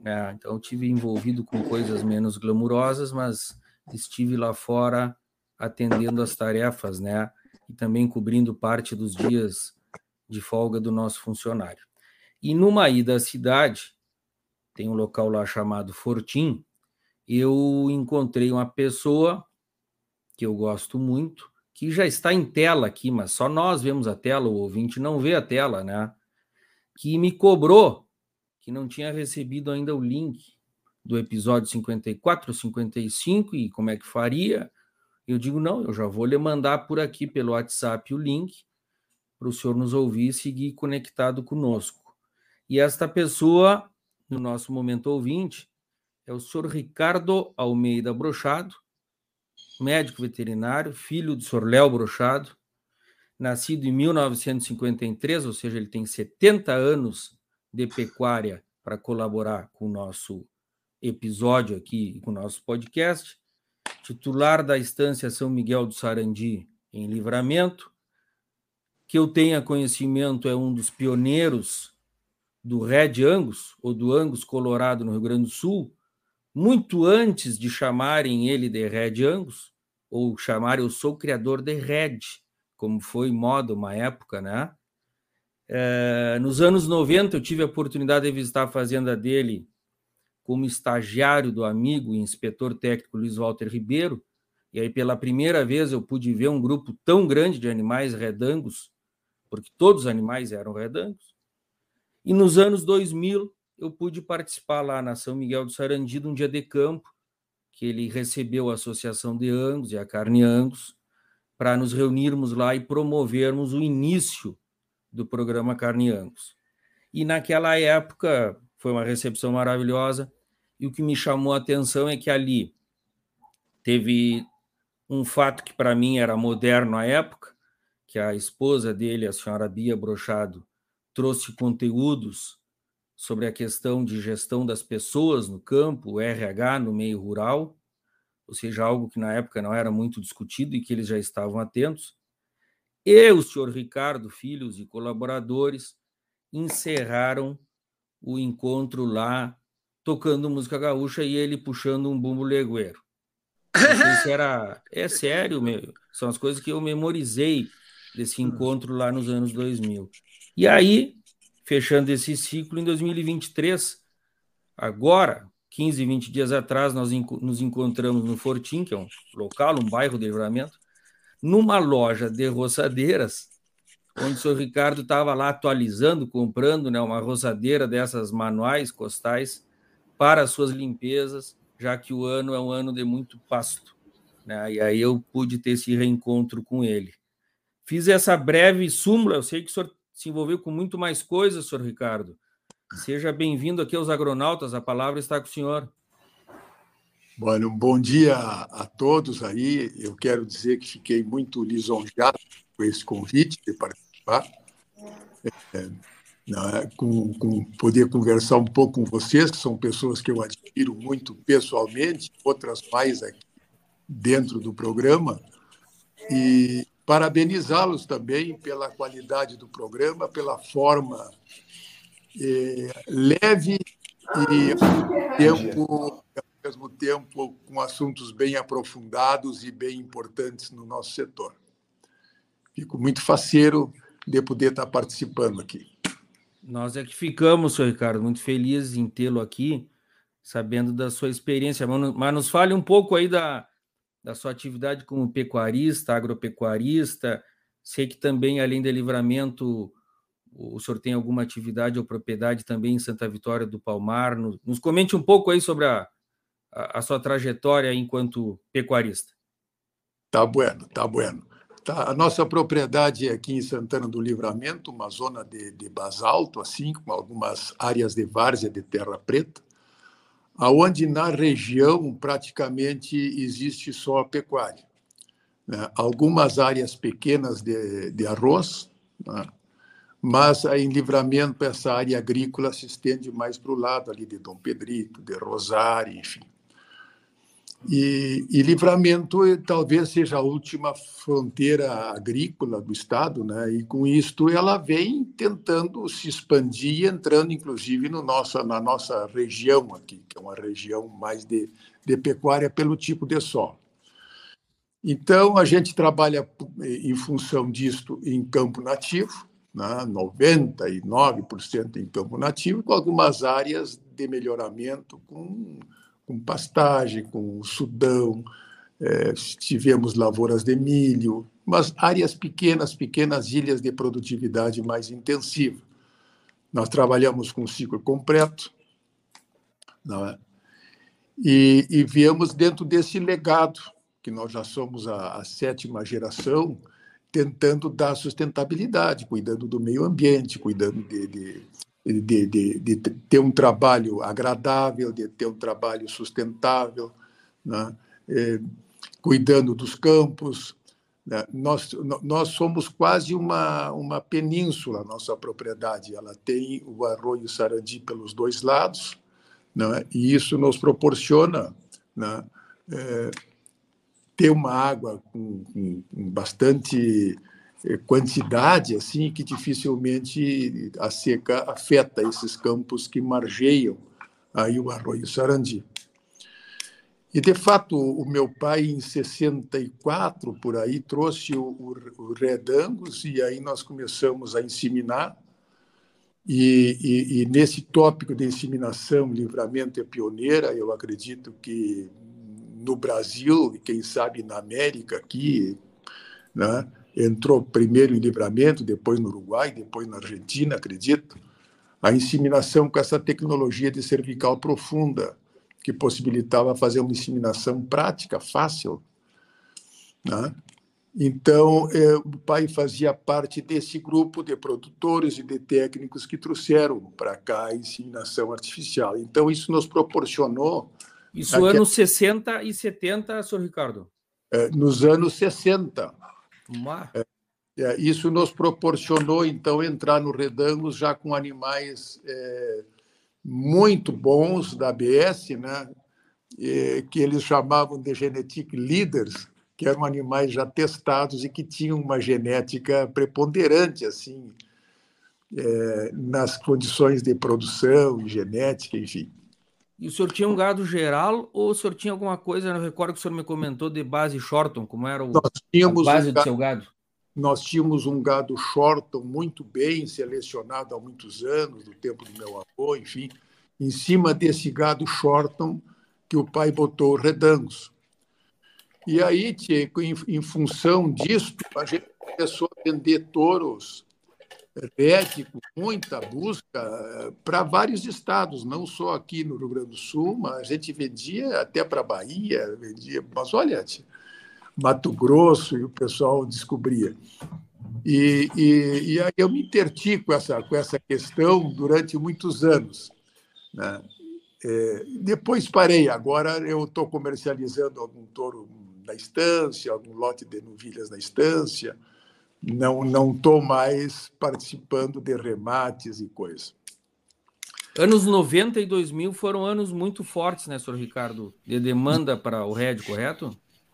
Né? Então, tive envolvido com coisas menos glamurosas, mas estive lá fora atendendo as tarefas, né? E também cobrindo parte dos dias de folga do nosso funcionário. E numa ida à cidade, tem um local lá chamado Fortim, eu encontrei uma pessoa que eu gosto muito, que já está em tela aqui, mas só nós vemos a tela, o ouvinte não vê a tela, né? Que me cobrou que não tinha recebido ainda o link do episódio 54, 55 e como é que faria. Eu digo, não, eu já vou lhe mandar por aqui pelo WhatsApp o link para o senhor nos ouvir e seguir conectado conosco. E esta pessoa, no nosso momento ouvinte, é o senhor Ricardo Almeida Brochado, médico veterinário, filho do senhor Léo Brochado, nascido em 1953, ou seja, ele tem 70 anos de pecuária para colaborar com o nosso episódio aqui, com o nosso podcast, titular da estância São Miguel do Sarandi, em Livramento, que eu tenha conhecimento, é um dos pioneiros do Red Angus, ou do Angus Colorado no Rio Grande do Sul, muito antes de chamarem ele de Red Angus, ou chamarem eu sou criador de Red, como foi moda uma época, né? É, nos anos 90 eu tive a oportunidade de visitar a fazenda dele como estagiário do amigo e inspetor técnico Luiz Walter Ribeiro, e aí pela primeira vez eu pude ver um grupo tão grande de animais redangos, porque todos os animais eram redangos. E nos anos 2000 eu pude participar lá na São Miguel do Sarandi de um dia de campo, que ele recebeu a Associação de Angus e a Carne Angus, para nos reunirmos lá e promovermos o início do programa Carne Angus. E naquela época foi uma recepção maravilhosa, e o que me chamou a atenção é que ali teve um fato que para mim era moderno à época, que a esposa dele, a senhora Bia Brochado, trouxe conteúdos sobre a questão de gestão das pessoas no campo, RH no meio rural, ou seja, algo que na época não era muito discutido e que eles já estavam atentos. E o senhor Ricardo, filhos e colaboradores, encerraram o encontro lá, tocando música gaúcha e ele puxando um bumbo legueiro. Isso era. É sério, meu. São as coisas que eu memorizei desse encontro lá nos anos 2000. E aí, fechando esse ciclo em 2023. Agora, 15, 20 dias atrás, nós nos encontramos no Fortim, que é um local, um bairro de livramento, numa loja de roçadeiras, onde o senhor Ricardo estava lá atualizando, comprando né, uma roçadeira dessas manuais, costais, para as suas limpezas, já que o ano é um ano de muito pasto. Né? E aí eu pude ter esse reencontro com ele. Fiz essa breve súmula, eu sei que o senhor se envolveu com muito mais coisas, senhor Ricardo. Seja bem-vindo aqui aos Agronautas, a palavra está com o senhor. Bueno, bom dia a todos aí. Eu quero dizer que fiquei muito lisonjeado com esse convite de participar, é, com, com poder conversar um pouco com vocês, que são pessoas que eu admiro muito pessoalmente, outras mais aqui dentro do programa. E parabenizá-los também pela qualidade do programa, pela forma é, leve e tempo, ao mesmo tempo com assuntos bem aprofundados e bem importantes no nosso setor. Fico muito faceiro de poder estar participando aqui. Nós é que ficamos, senhor Ricardo, muito felizes em tê-lo aqui, sabendo da sua experiência. Mas nos fale um pouco aí da, da sua atividade como pecuarista, agropecuarista. Sei que também, além de livramento, o senhor tem alguma atividade ou propriedade também em Santa Vitória do Palmar. Nos comente um pouco aí sobre a, a, a sua trajetória enquanto pecuarista. Tá bueno, tá bueno. Tá, a nossa propriedade é aqui em Santana do Livramento, uma zona de, de basalto, assim, com algumas áreas de várzea de terra preta aonde na região praticamente existe só a pecuária. Né? Algumas áreas pequenas de, de arroz, né? mas em livramento essa área agrícola se estende mais para o lado ali de Dom Pedrito, de Rosário, enfim. E, e, Livramento eh, talvez seja a última fronteira agrícola do Estado, né? e com isto ela vem tentando se expandir, entrando inclusive no nossa, na nossa região aqui, que é uma região mais de, de pecuária pelo tipo de solo. Então, a gente trabalha eh, em função disto em campo nativo, né? 99% em campo nativo, com algumas áreas de melhoramento com com pastagem, com sudão, é, tivemos lavouras de milho, mas áreas pequenas, pequenas ilhas de produtividade mais intensiva. Nós trabalhamos com ciclo completo, é? E, e viemos dentro desse legado, que nós já somos a, a sétima geração, tentando dar sustentabilidade, cuidando do meio ambiente, cuidando de, de de, de, de, ter um trabalho agradável, de ter um trabalho sustentável, né? é, cuidando dos campos. Né? Nós, nós somos quase uma, uma península, nossa propriedade. Ela tem o arroio Sarandi pelos dois lados, né? e isso nos proporciona é, ter uma água com, com, com bastante quantidade assim que dificilmente a seca afeta esses campos que margeiam aí o arroio Sarandi. E, de fato, o meu pai, em 64, por aí, trouxe o, o, o Redangus e aí nós começamos a inseminar. E, e, e, nesse tópico de inseminação, livramento é pioneira, eu acredito que no Brasil, e quem sabe na América aqui, né, entrou primeiro em Livramento, depois no Uruguai, depois na Argentina, acredito, a inseminação com essa tecnologia de cervical profunda, que possibilitava fazer uma inseminação prática, fácil. Né? Então, é, o pai fazia parte desse grupo de produtores e de técnicos que trouxeram para cá a inseminação artificial. Então, isso nos proporcionou. Isso aqui, anos 60 e 70, senhor Ricardo? É, nos anos 60. É, é, isso nos proporcionou, então, entrar no Redangos já com animais é, muito bons da ABS, né? É, que eles chamavam de genetic leaders, que eram animais já testados e que tinham uma genética preponderante, assim, é, nas condições de produção, genética, enfim. E o senhor tinha um gado geral ou o senhor tinha alguma coisa, eu recordo que o senhor me comentou de base Shorton, como era o, a base um do seu gado? Nós tínhamos um gado Shorton muito bem selecionado há muitos anos, do tempo do meu avô, enfim. Em cima desse gado Shorton que o pai botou redangos. E aí, em, em função disso, a gente começou a vender touros RED com muita busca eh, para vários estados, não só aqui no Rio Grande do Sul, mas a gente vendia até para Bahia, vendia, mas olha, Mato Grosso e o pessoal descobria. E, e, e aí eu me interti com essa, com essa questão durante muitos anos. Né? É, depois parei, agora eu estou comercializando algum touro na estância, algum lote de novilhas na estância, não não estou mais participando de remates e coisas. Anos 90 e 2000 foram anos muito fortes, né, senhor Ricardo, de demanda para o RED, correto?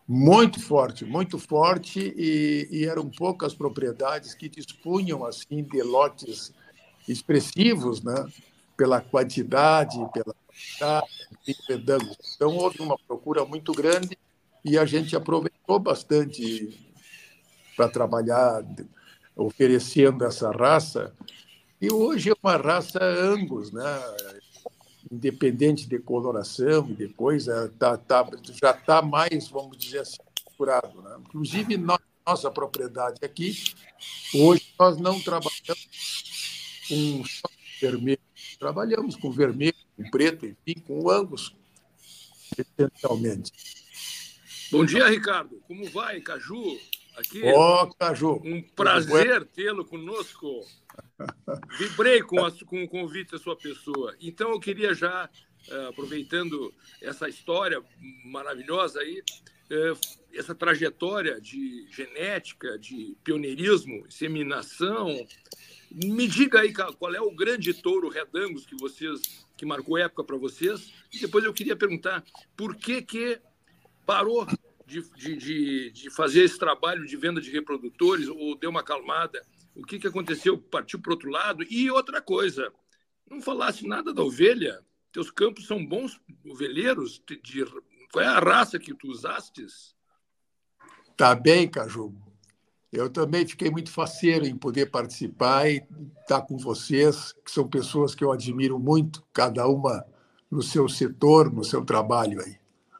Muito forte, muito forte, e, e, eram poucas propriedades que dispunham assim de lotes expressivos, né, pela quantidade, pela quantidade, Então houve uma procura muito grande e a gente aproveitou bastante para trabalhar oferecendo essa raça. E hoje é uma raça Angus, né? independente de coloração e de coisa, tá, tá, já está mais, vamos dizer assim, curado. Né? Inclusive, no, nossa propriedade aqui, hoje nós não trabalhamos com vermelho, trabalhamos com vermelho, com preto, enfim, com Angus, essencialmente. Bom dia, Ricardo. Como vai, Caju? Aqui. Ó, Caju. Um prazer tê-lo conosco. Vibrei com, a, com o convite da sua pessoa. Então, eu queria já, eh, aproveitando essa história maravilhosa aí, eh, essa trajetória de genética, de pioneirismo, inseminação, me diga aí qual é o grande touro redangos que vocês que marcou época para vocês. E depois eu queria perguntar por que que parou de, de, de, de, fazer esse trabalho de venda de reprodutores ou deu uma acalmada? O que, que aconteceu? Partiu para outro lado? E outra coisa, não falasse nada da ovelha. Teus campos são bons ovelheiros? De, qual é a raça que tu usastes? Tá bem, Caju. Eu também fiquei muito faceiro em poder participar e estar com vocês, que são pessoas que eu admiro muito, cada uma no seu setor, no seu trabalho aí.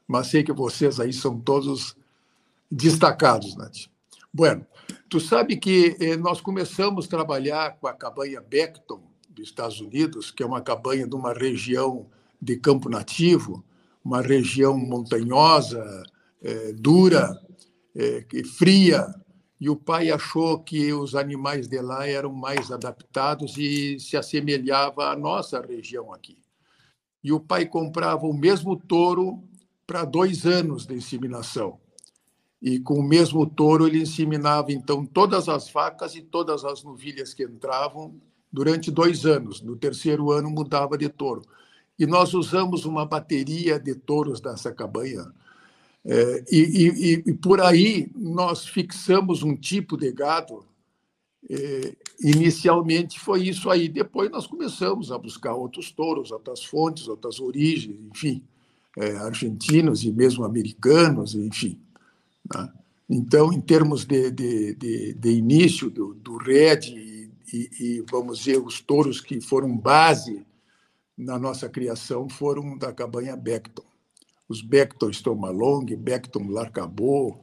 Mas sei que vocês aí são todos destacados, Nath. Bueno, tu sabe que eh, nós começamos a trabalhar com a cabanha Beckton dos Estados Unidos, que é uma cabanha de uma região de campo nativo, uma região montanhosa, eh, dura, eh, fria, e o pai achou que os animais de lá eram mais adaptados e se assemelhava à nossa região aqui. E o pai comprava o mesmo touro para dois anos de inseminação. E com o mesmo touro ele inseminava então todas as vacas e todas as novilhas que entravam durante dois anos. No terceiro ano mudava de touro. E nós usamos uma bateria de touros dessa cabanha é, e, e, e, por aí nós fixamos um tipo de gado. É, inicialmente foi isso aí. Depois nós começamos a buscar outros touros, outras fontes, outras origens, enfim, é, argentinos e mesmo americanos, enfim. Né? Então, em termos de, de, de, de início do, do RED e, e, vamos dizer, os touros que foram base na nossa criação foram da cabanha Beckton os Beckton Stomalong, Beckton Larcabot,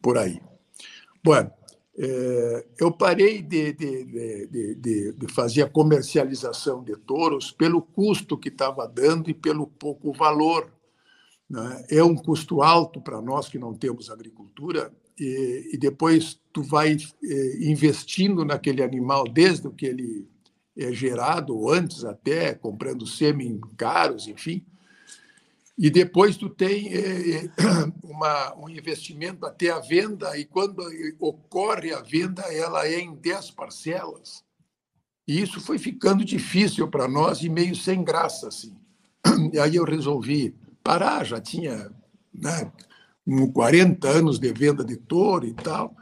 por aí. Bom, é, eu parei de, de, de, de, fazer a comercialização de touros pelo custo que estava dando e pelo pouco valor. Né? É um custo alto para nós que não temos agricultura, e, e depois tu vai é, investindo naquele animal desde que ele é gerado, ou antes até, comprando sêmen caros, enfim, e depois tu tem é, uma, um investimento até a venda, e quando ocorre a venda, ela é em 10 parcelas. E isso foi ficando difícil para nós e meio sem graça. Assim. E aí eu resolvi parar, já tinha né, 40 anos de venda de touro e tal,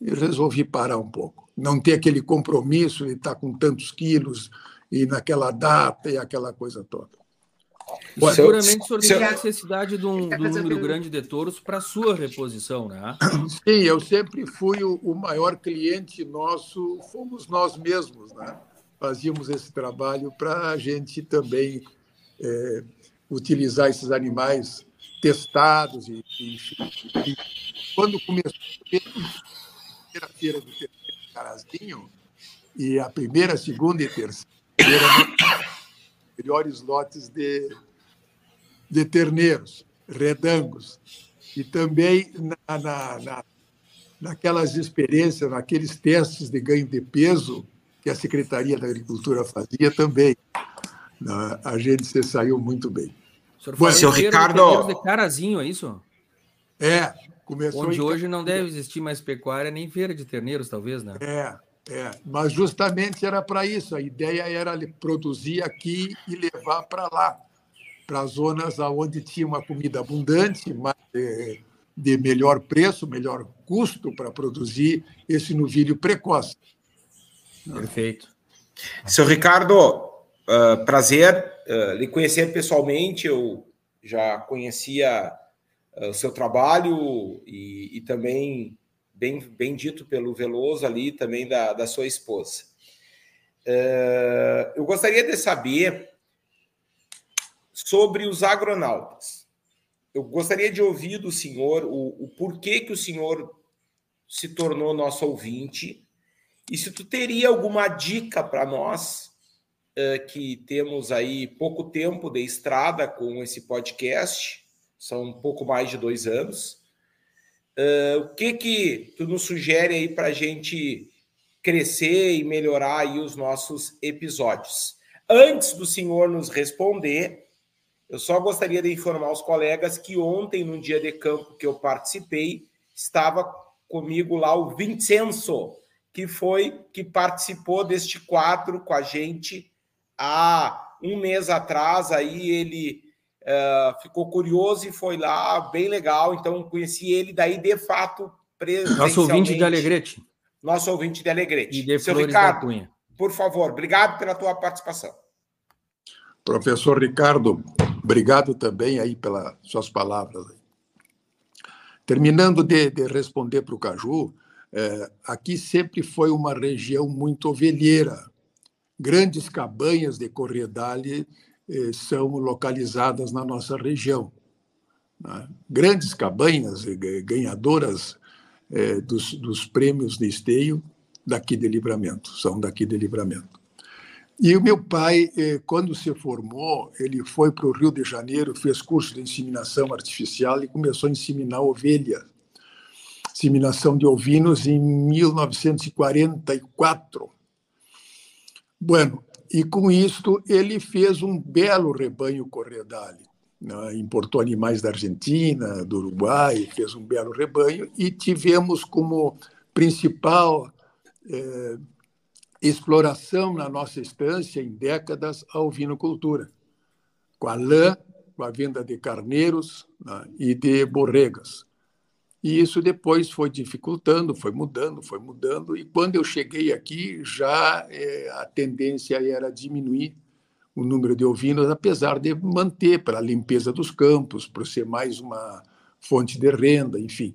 e resolvi parar um pouco. Não ter aquele compromisso de estar com tantos quilos e naquela data e aquela coisa toda. Seguramente o senhor tem a necessidade de um, de um número grande de touros para sua reposição, né? Sim, eu sempre fui o, o, maior cliente nosso, fomos nós mesmos, né? Fazíamos esse trabalho para a gente também é, utilizar esses animais testados e, e, e quando começou a primeira feira do terceiro Carazinho e a primeira, segunda e terceira melhores lotes de, de terneiros, redangos. E também na, na, na, naquelas experiências, naqueles testes de ganho de peso que a Secretaria da Agricultura fazia também. A gente se saiu muito bem. O senhor Ricardo. De carazinho, é isso? É, começou. Onde hoje não deve existir mais pecuária nem feira de terneiros, talvez, né? É, é, mas justamente era para isso. A ideia era produzir aqui e levar para lá, para zonas onde tinha uma comida abundante, mas de, de melhor preço, melhor custo para produzir esse novilho precoce. Perfeito. Seu Ricardo, uh, prazer uh, lhe conhecer pessoalmente. Eu já conhecia uh, o seu trabalho e, e também bem, bem dito pelo Veloso ali, também da, da sua esposa. Eu gostaria de saber sobre os agronautas. Eu gostaria de ouvir do senhor o, o porquê que o senhor se tornou nosso ouvinte e se tu teria alguma dica para nós que temos aí pouco tempo de estrada com esse podcast, são um pouco mais de dois anos, Uh, o que que tu nos sugere aí para a gente crescer e melhorar aí os nossos episódios? Antes do senhor nos responder, eu só gostaria de informar os colegas que ontem, no dia de campo que eu participei, estava comigo lá o Vincenzo, que foi que participou deste quadro com a gente há um mês atrás. Aí ele uh, ficou curioso e foi lá, bem legal. Então, conheci ele daí, de fato, Nosso ouvinte de Alegrete. Nosso ouvinte de Alegrete. E de Seu Ricardo, por favor, obrigado pela tua participação. Professor Ricardo, obrigado também aí pelas suas palavras. Terminando de, de responder para o Caju, é, aqui sempre foi uma região muito ovelheira. Grandes cabanhas de corredale eh, são localizadas na nossa região. Né? Grandes cabanhas eh, ganhadoras eh, dos, dos prêmios de esteio daqui de Livramento, são daqui de Livramento. E o meu pai, quando se formou, ele foi para o Rio de Janeiro, fez curso de inseminação artificial e começou a inseminar ovelha. Inseminação de ovinos em 1944. Bueno, e com isto ele fez um belo rebanho corredale. Né? Importou animais da Argentina, do Uruguai, fez um belo rebanho e tivemos como principal eh, exploração na nossa estância em décadas a ovinocultura, com a lã, com a venda de carneiros né, e de borregas. E isso depois foi dificultando, foi mudando, foi mudando. E quando eu cheguei aqui, já é, a tendência era diminuir o número de ovinos, apesar de manter para a limpeza dos campos, para ser mais uma fonte de renda, enfim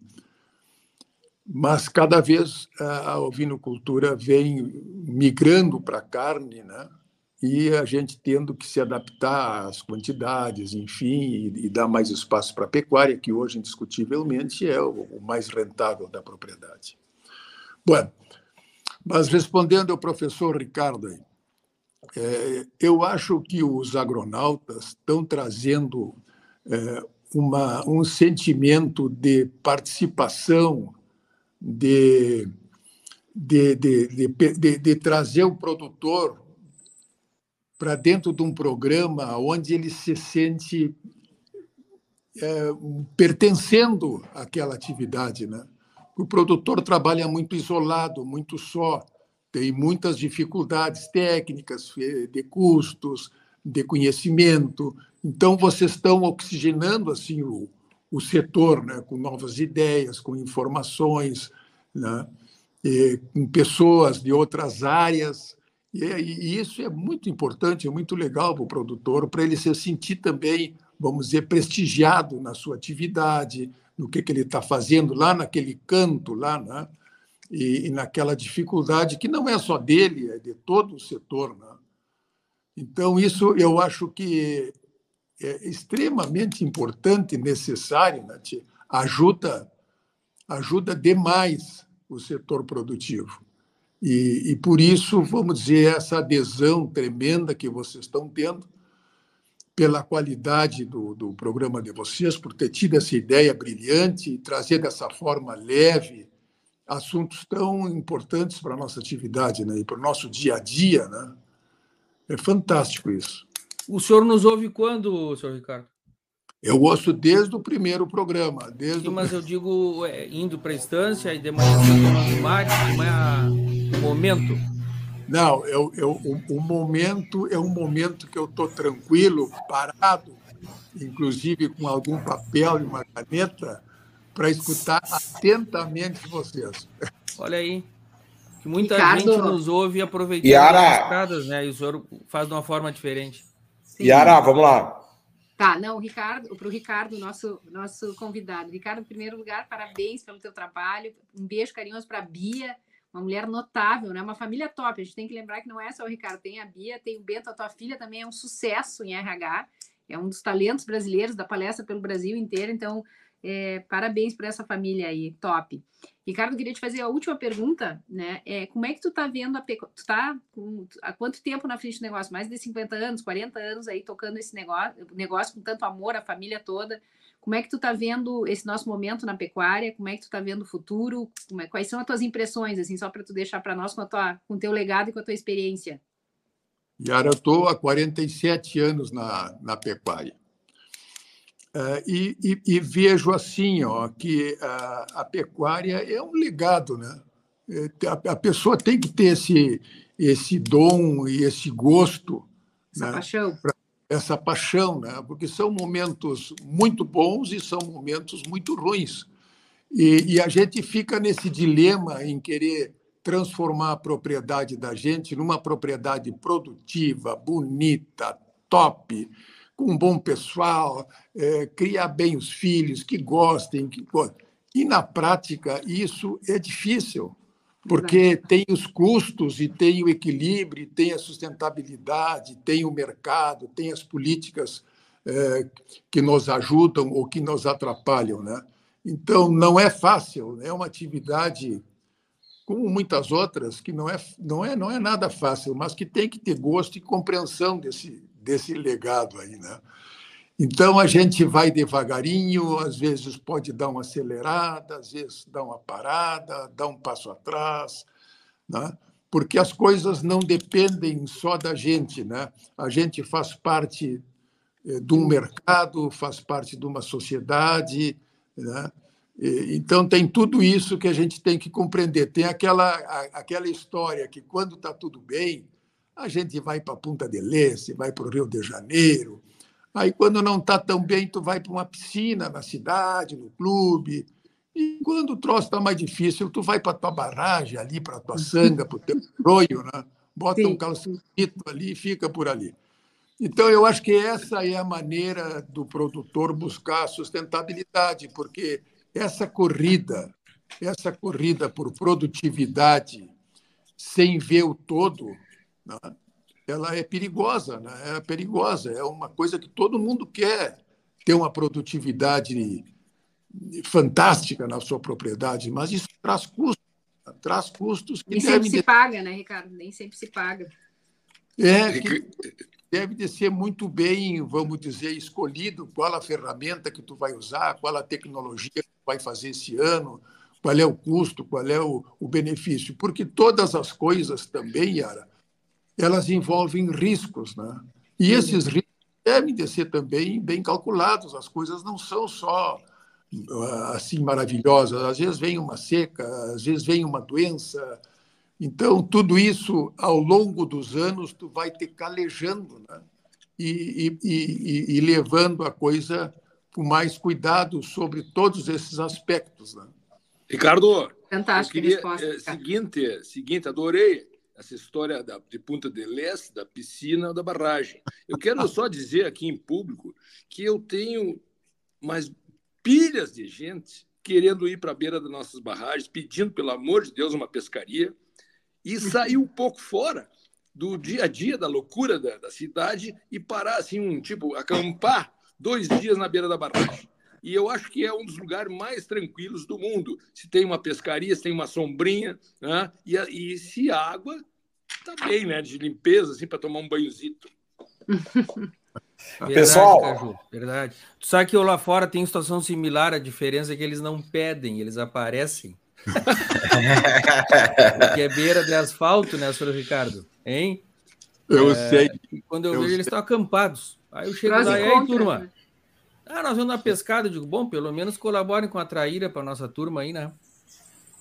mas cada vez a ovinocultura vem migrando para a carne, né? E a gente tendo que se adaptar às quantidades, enfim, e, e dar mais espaço para a pecuária, que hoje, indiscutivelmente, é o, o mais rentável da propriedade. Bom, mas respondendo ao professor Ricardo, é, eu acho que os agronautas estão trazendo é, uma, um sentimento de participação de, de, de, de, de trazer o produtor para dentro de um programa onde ele se sente é, pertencendo àquela atividade. Né? O produtor trabalha muito isolado, muito só, tem muitas dificuldades técnicas, é, de custos, de conhecimento. Então, vocês estão oxigenando assim o, o setor né, com novas ideias, com informações, né, com pessoas de outras áreas. E, e, isso é muito importante, é muito legal para o produtor, para ele se sentir também, vamos dizer, prestigiado na sua atividade, no que, que ele está fazendo lá naquele canto, lá, né? E, e, naquela dificuldade que não é só dele, é de todo o setor. Né? Então, isso eu acho que é extremamente importante, necessário, né? ajuda, ajuda demais o setor produtivo. E, e, por isso, vamos dizer, essa adesão tremenda que vocês estão tendo, pela qualidade do, do programa de vocês, por ter tido essa ideia brilhante e trazer dessa forma leve assuntos tão importantes para a nossa atividade né? e para o nosso dia a dia. Né? É fantástico isso. O senhor nos ouve quando, senhor Ricardo? Eu ouço desde o primeiro programa. Desde Sim, o... mas eu digo é, indo para a estância e de manhã tomando mate, de manhã momento. Não, eu, eu, o, o momento é um momento que eu estou tranquilo, parado, inclusive com algum papel e uma caneta, para escutar atentamente vocês. Olha aí. Que muita Ricardo... gente nos ouve aproveitando Yara... as estradas, né? E o senhor faz de uma forma diferente. Sim. Yara, vamos lá. Tá, não, o Ricardo, para o Ricardo, nosso, nosso convidado. Ricardo, em primeiro lugar, parabéns pelo teu trabalho. Um beijo carinhoso para a Bia, uma mulher notável, né? Uma família top. A gente tem que lembrar que não é só o Ricardo, tem a Bia, tem o Bento, a tua filha também é um sucesso em RH, é um dos talentos brasileiros da palestra pelo Brasil inteiro. Então, é, parabéns para essa família aí, top. Ricardo, queria te fazer a última pergunta, né? É, como é que tu tá vendo a tu tá com... há quanto tempo na frente do negócio? Mais de 50 anos, 40 anos aí tocando esse negócio, negócio com tanto amor, a família toda. Como é que tu tá vendo esse nosso momento na pecuária? Como é que tu tá vendo o futuro? É... Quais são as tuas impressões, assim, só para tu deixar para nós com, a tua... com o teu legado e com a tua experiência? Yara, eu estou há 47 anos na, na pecuária. Uh, e, e, e, vejo assim ó, que a, a, pecuária é um legado. Né? É, a, a, pessoa tem que ter esse, esse dom e esse gosto. Essa né? paixão. Essa paixão, né? porque são momentos muito bons e são momentos muito ruins. E, e, a gente fica nesse dilema em querer transformar a propriedade da gente numa propriedade produtiva, bonita, top, com um bom pessoal, é, criar bem os filhos, que gostem. Que... E, na prática, isso é difícil, porque tem os custos e tem o equilíbrio, tem a sustentabilidade, tem o mercado, tem as políticas é, que nos ajudam ou que nos atrapalham. Né? Então, não é fácil, é uma atividade como muitas outras que não é não é não é nada fácil, mas que tem que ter gosto e compreensão desse desse legado aí, né? Então a gente vai devagarinho, às vezes pode dar uma acelerada, às vezes dá uma parada, dá um passo atrás, né? Porque as coisas não dependem só da gente, né? A gente faz parte eh, de um mercado, faz parte de uma sociedade, né? Então, tem tudo isso que a gente tem que compreender. Tem aquela, aquela história que, quando está tudo bem, a gente vai para Punta del Este, vai para o Rio de Janeiro. Aí, quando não está tão bem, tu vai para uma piscina na cidade, no clube. E quando o troço está mais difícil, tu vai para a tua barragem ali, para a tua sanga, para o teu roio, né? bota Sim. um calçito ali e fica por ali. Então, eu acho que essa é a maneira do produtor buscar sustentabilidade, porque essa corrida, essa corrida por produtividade sem ver o todo, né, ela é perigosa, né? é perigosa, é uma coisa que todo mundo quer ter uma produtividade fantástica na sua propriedade, mas isso traz custos, traz custos que Nem sempre se paga, né, Ricardo? Nem sempre se paga. É, que deve de ser muito bem, vamos dizer, escolhido qual a ferramenta que tu vai usar, qual a tecnologia que tu vai fazer esse ano, qual é o custo, qual é o, o benefício, porque todas as coisas também, Yara, elas envolvem riscos, né? E esses riscos devem de ser também bem calculados. As coisas não são só ah, assim maravilhosas. Às vezes vem uma seca, às vezes vem uma doença, então, tudo isso, ao longo dos anos, tu vai te calejando né? e, e, e, e levando a coisa com mais cuidado sobre todos esses aspectos. Né? Ricardo, Fantástico, eu queria, resposta, é, seguinte, seguinte, adorei essa história da, de Punta del Este, da piscina, da barragem. Eu quero só dizer aqui em público que eu tenho mais pilhas de gente querendo ir para a beira das nossas barragens, pedindo, pelo amor de Deus, uma pescaria e sair um pouco fora do dia a dia, da loucura da, da cidade e parar assim, um tipo, acampar dois dias na beira da barragem. E eu acho que é um dos lugares mais tranquilos do mundo. Se tem uma pescaria, se tem uma sombrinha, né? e, e se água, tá bem, né? De limpeza, assim, para tomar um banhozito. Verdade, Pessoal, Caju, verdade. Tu sabe que eu lá fora tem situação similar, a diferença é que eles não pedem, eles aparecem. que é beira de asfalto, né, senhor Ricardo? Hein? Eu é, sei. Quando eu, eu vejo, sei. eles estão acampados. Aí eu chego lá, e aí, turma? Né? Ah, nós vamos na pescada. Eu digo, bom, pelo menos colaborem com a traíra para nossa turma aí, né?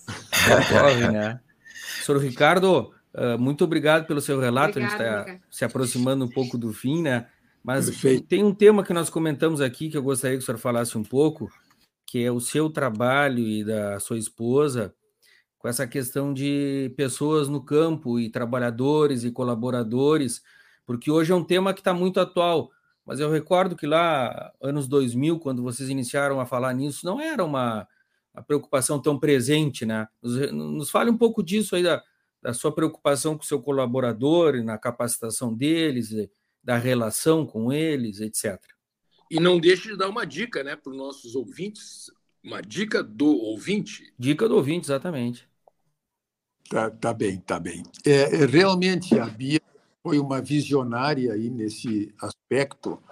Corre, né? Senhor Ricardo, uh, muito obrigado pelo seu relato. Obrigado, a gente está se aproximando um pouco do fim, né? Mas Perfeito. tem um tema que nós comentamos aqui que eu gostaria que o senhor falasse um pouco, que é o seu trabalho e da sua esposa com essa questão de pessoas no campo e trabalhadores e colaboradores, porque hoje é um tema que está muito atual. Mas eu recordo que lá, anos 2000, quando vocês iniciaram a falar nisso, não era uma, uma preocupação tão presente, né? Nos, nos fale um pouco disso aí, da, da sua preocupação com o seu colaborador, na capacitação deles, da relação com eles, etc. E não deixe de dar uma dica né, para os nossos ouvintes, uma dica do ouvinte. Dica do ouvinte, exatamente. Tá, tá bem, tá bem. É, é, realmente a Bia foi uma visionária aí nesse aspecto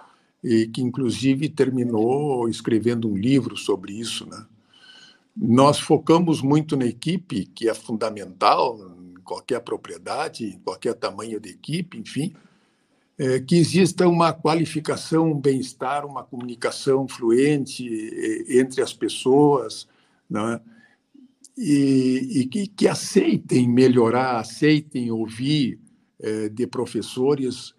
e que inclusive terminou escrevendo um livro sobre isso, né? Nós focamos muito na equipe, que é fundamental qualquer propriedade, em qualquer tamanho de equipe, enfim, é, que exista uma qualificação, um bem-estar, uma comunicação fluente é, entre as pessoas, né? e, e que, que, aceitem melhorar, aceitem ouvir é, de professores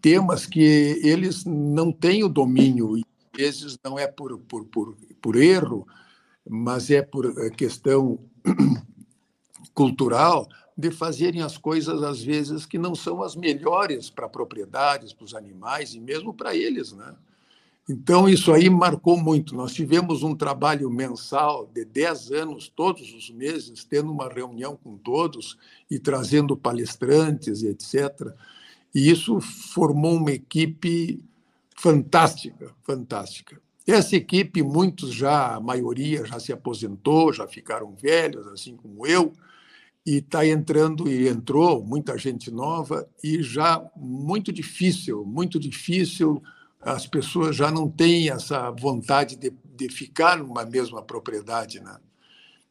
temas que eles não têm o domínio, e às vezes não é por, por, por, por erro, mas é por é, questão cultural de fazerem as coisas, às vezes, que não são as melhores para propriedades, para os animais e mesmo para eles. Né? Então, isso aí marcou muito. Nós tivemos um trabalho mensal de 10 anos, todos os meses, tendo uma reunião com todos e trazendo palestrantes e etc. E isso formou uma equipe fantástica, fantástica. Essa equipe, muitos já, a maioria já se aposentou, já ficaram velhos, assim como eu, e está entrando e entrou muita gente nova e já muito difícil, muito difícil. As pessoas já não têm essa vontade de, de ficar numa mesma propriedade, né?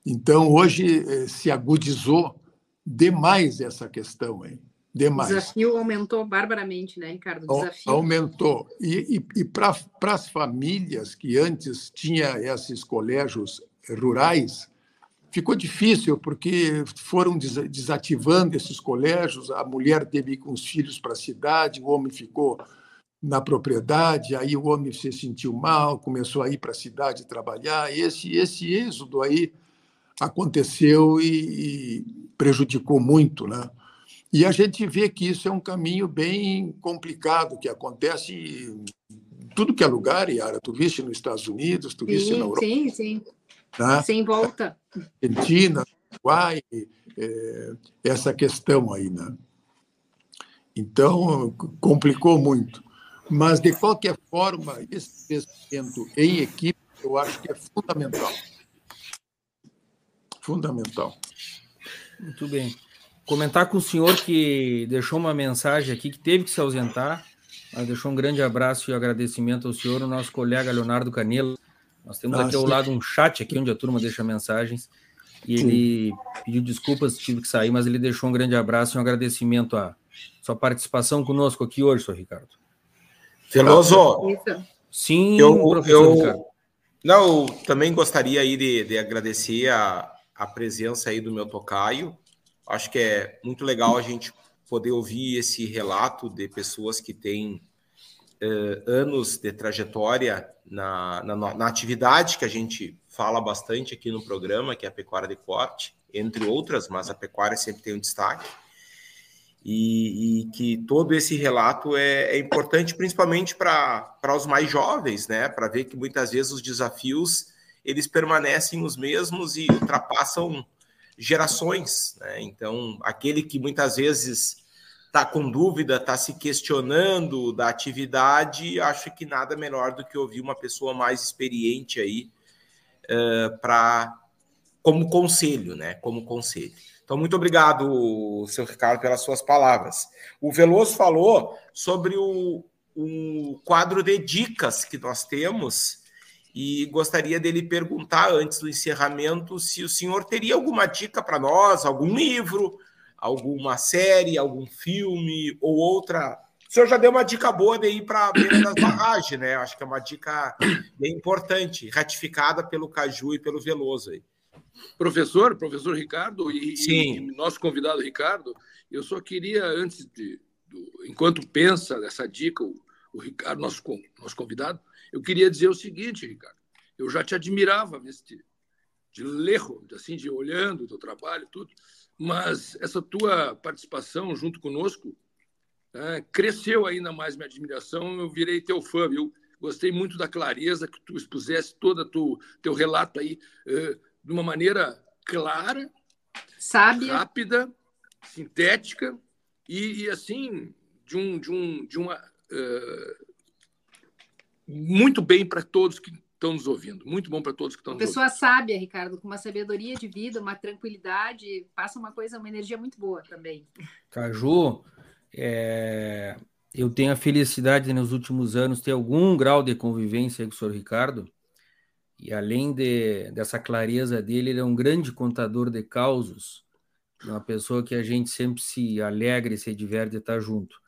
Então hoje eh, se agudizou demais essa questão, hein? Demais. O desafio aumentou barbaramente, né, Ricardo? O desafio. Aumentou. E, e, e para as famílias que antes tinha esses colégios rurais, ficou difícil, porque foram desativando esses colégios, a mulher teve com os filhos para a cidade, o homem ficou na propriedade, aí o homem se sentiu mal, começou a ir para a cidade trabalhar. Esse, esse êxodo aí aconteceu e, e prejudicou muito, né? E a gente vê que isso é um caminho bem complicado, que acontece em tudo que é lugar, Yara. Tu viste nos Estados Unidos, tu viste sim, na Europa. Sim, sim. Tá? Sem volta. Argentina, Uruguai, é, essa questão aí, né? Então, complicou muito. Mas, de qualquer forma, esse investimento em equipe, eu acho que é fundamental. Fundamental. Muito bem comentar com o senhor que deixou uma mensagem aqui que teve que se ausentar, mas deixou um grande abraço e agradecimento ao senhor, o nosso colega Leonardo Canelo. Nós temos ah, aqui ao lado um chat aqui onde a turma deixa mensagens. E ele sim. pediu desculpas, tive que sair, mas ele deixou um grande abraço e um agradecimento à sua participação conosco aqui hoje, senhor Ricardo. Veloso. Sim, eu, professor eu, Ricardo. Não, eu também gostaria aí de, de agradecer a, a presença aí do meu tocaio, Acho que é muito legal a gente poder ouvir esse relato de pessoas que têm uh, anos de trajetória na, na, na, atividade que a gente fala bastante aqui no programa, que é a pecuária de corte, entre outras, mas a pecuária sempre tem um destaque. E, e que todo esse relato é, é importante, principalmente para os mais jovens, né? Para ver que muitas vezes os desafios eles permanecem os mesmos e ultrapassam gerações. Né? Então, aquele que muitas vezes está com dúvida, está se questionando da atividade, acho que nada melhor do que ouvir uma pessoa mais experiente aí uh, para como conselho, né? Como conselho. Então, muito obrigado, seu Ricardo, pelas suas palavras. O Veloso falou sobre o, o quadro de dicas que nós temos e gostaria dele perguntar antes do encerramento se o senhor teria alguma dica para nós, algum livro, alguma série, algum filme ou outra. O senhor já deu uma dica boa de ir para a beira das barragens, né? Acho que é uma dica bem importante, ratificada pelo Caju e pelo Veloso aí. Professor, professor Ricardo e, Sim. e nosso convidado Ricardo, eu só queria, antes de, do, enquanto pensa nessa dica, o, o Ricardo, nosso, nosso convidado, eu queria dizer o seguinte, Ricardo. Eu já te admirava nesse de lerro, assim, de olhando o teu trabalho, tudo. Mas essa tua participação junto conosco né, cresceu ainda mais minha admiração. Eu virei teu fã, viu? Gostei muito da clareza que tu expusesse todo o teu relato aí uh, de uma maneira clara, sábia, rápida, sintética e, e assim de um de um de uma uh, muito bem para todos que estão nos ouvindo. Muito bom para todos que estão nos Pessoa ouvindo. sábia, Ricardo, com uma sabedoria de vida, uma tranquilidade, passa uma coisa, uma energia muito boa também. Caju, é... eu tenho a felicidade de, nos últimos anos ter algum grau de convivência com o senhor Ricardo. E além de, dessa clareza dele, ele é um grande contador de causos, uma pessoa que a gente sempre se alegra e se diverte estar junto.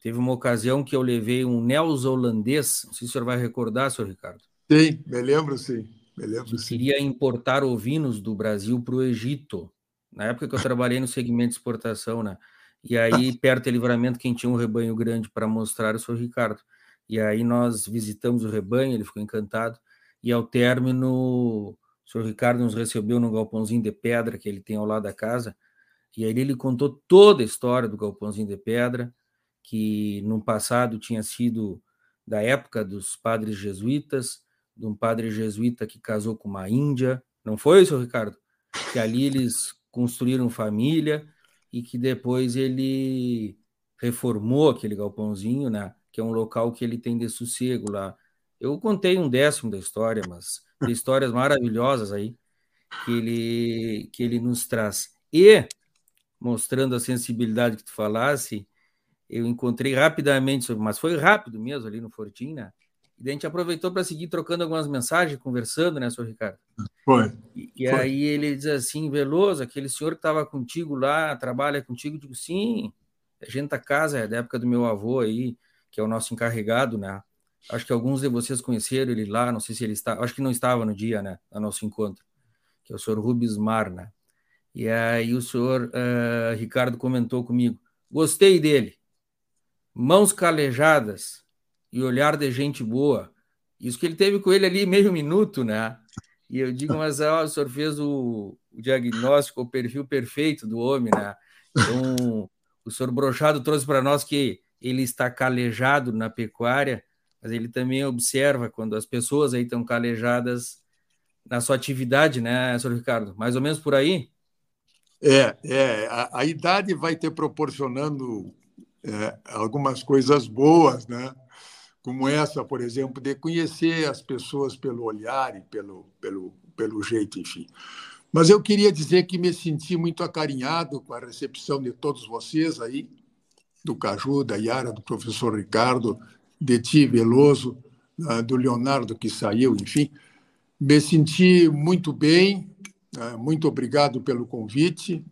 Teve uma ocasião que eu levei um neozelandês, não sei se o senhor vai recordar, senhor Ricardo. Sim, me lembro sim. Me lembro, sim. Queria importar ovinos do Brasil para o Egito, na época que eu trabalhei no segmento de exportação, né? E aí, perto do livramento, quem tinha um rebanho grande para mostrar era o senhor Ricardo. E aí nós visitamos o rebanho, ele ficou encantado. E ao término, o senhor Ricardo nos recebeu num galpãozinho de pedra que ele tem ao lado da casa. E aí ele contou toda a história do galpãozinho de pedra, que no passado tinha sido da época dos padres jesuítas, de um padre jesuíta que casou com uma índia. Não foi, senhor Ricardo? Que ali eles construíram família e que depois ele reformou aquele galpãozinho, né? Que é um local que ele tem de sossego lá. Eu contei um décimo da história, mas tem histórias maravilhosas aí que ele que ele nos traz. E mostrando a sensibilidade que tu falasse, eu encontrei rapidamente, mas foi rápido mesmo ali no Fortim, né? E a gente aproveitou para seguir trocando algumas mensagens, conversando, né, senhor Ricardo? Foi. E, e foi. aí ele diz assim, Veloso, aquele senhor que estava contigo lá, trabalha contigo? Eu digo, sim, a gente da casa, é da época do meu avô aí, que é o nosso encarregado, né? Acho que alguns de vocês conheceram ele lá, não sei se ele está, acho que não estava no dia, né, no nosso encontro, que é o senhor Rubens Mar, né? E aí o senhor uh, Ricardo comentou comigo, gostei dele, mãos calejadas e olhar de gente boa. Isso que ele teve com ele ali meio minuto, né? E eu digo, mas ó, o senhor fez o, o diagnóstico, o perfil perfeito do homem, né? Então, o senhor Brochado trouxe para nós que ele está calejado na pecuária, mas ele também observa quando as pessoas aí estão calejadas na sua atividade, né, senhor Ricardo? Mais ou menos por aí? É, é a, a idade vai ter proporcionando é, algumas coisas boas, né? Como essa, por exemplo, de conhecer as pessoas pelo olhar e pelo, pelo, pelo jeito, enfim. Mas eu queria dizer que me senti muito acarinhado com a recepção de todos vocês aí, do Caju, da Yara, do professor Ricardo, de Ti Veloso, ah, do Leonardo que saiu, enfim. Me senti muito bem, ah, muito obrigado pelo convite.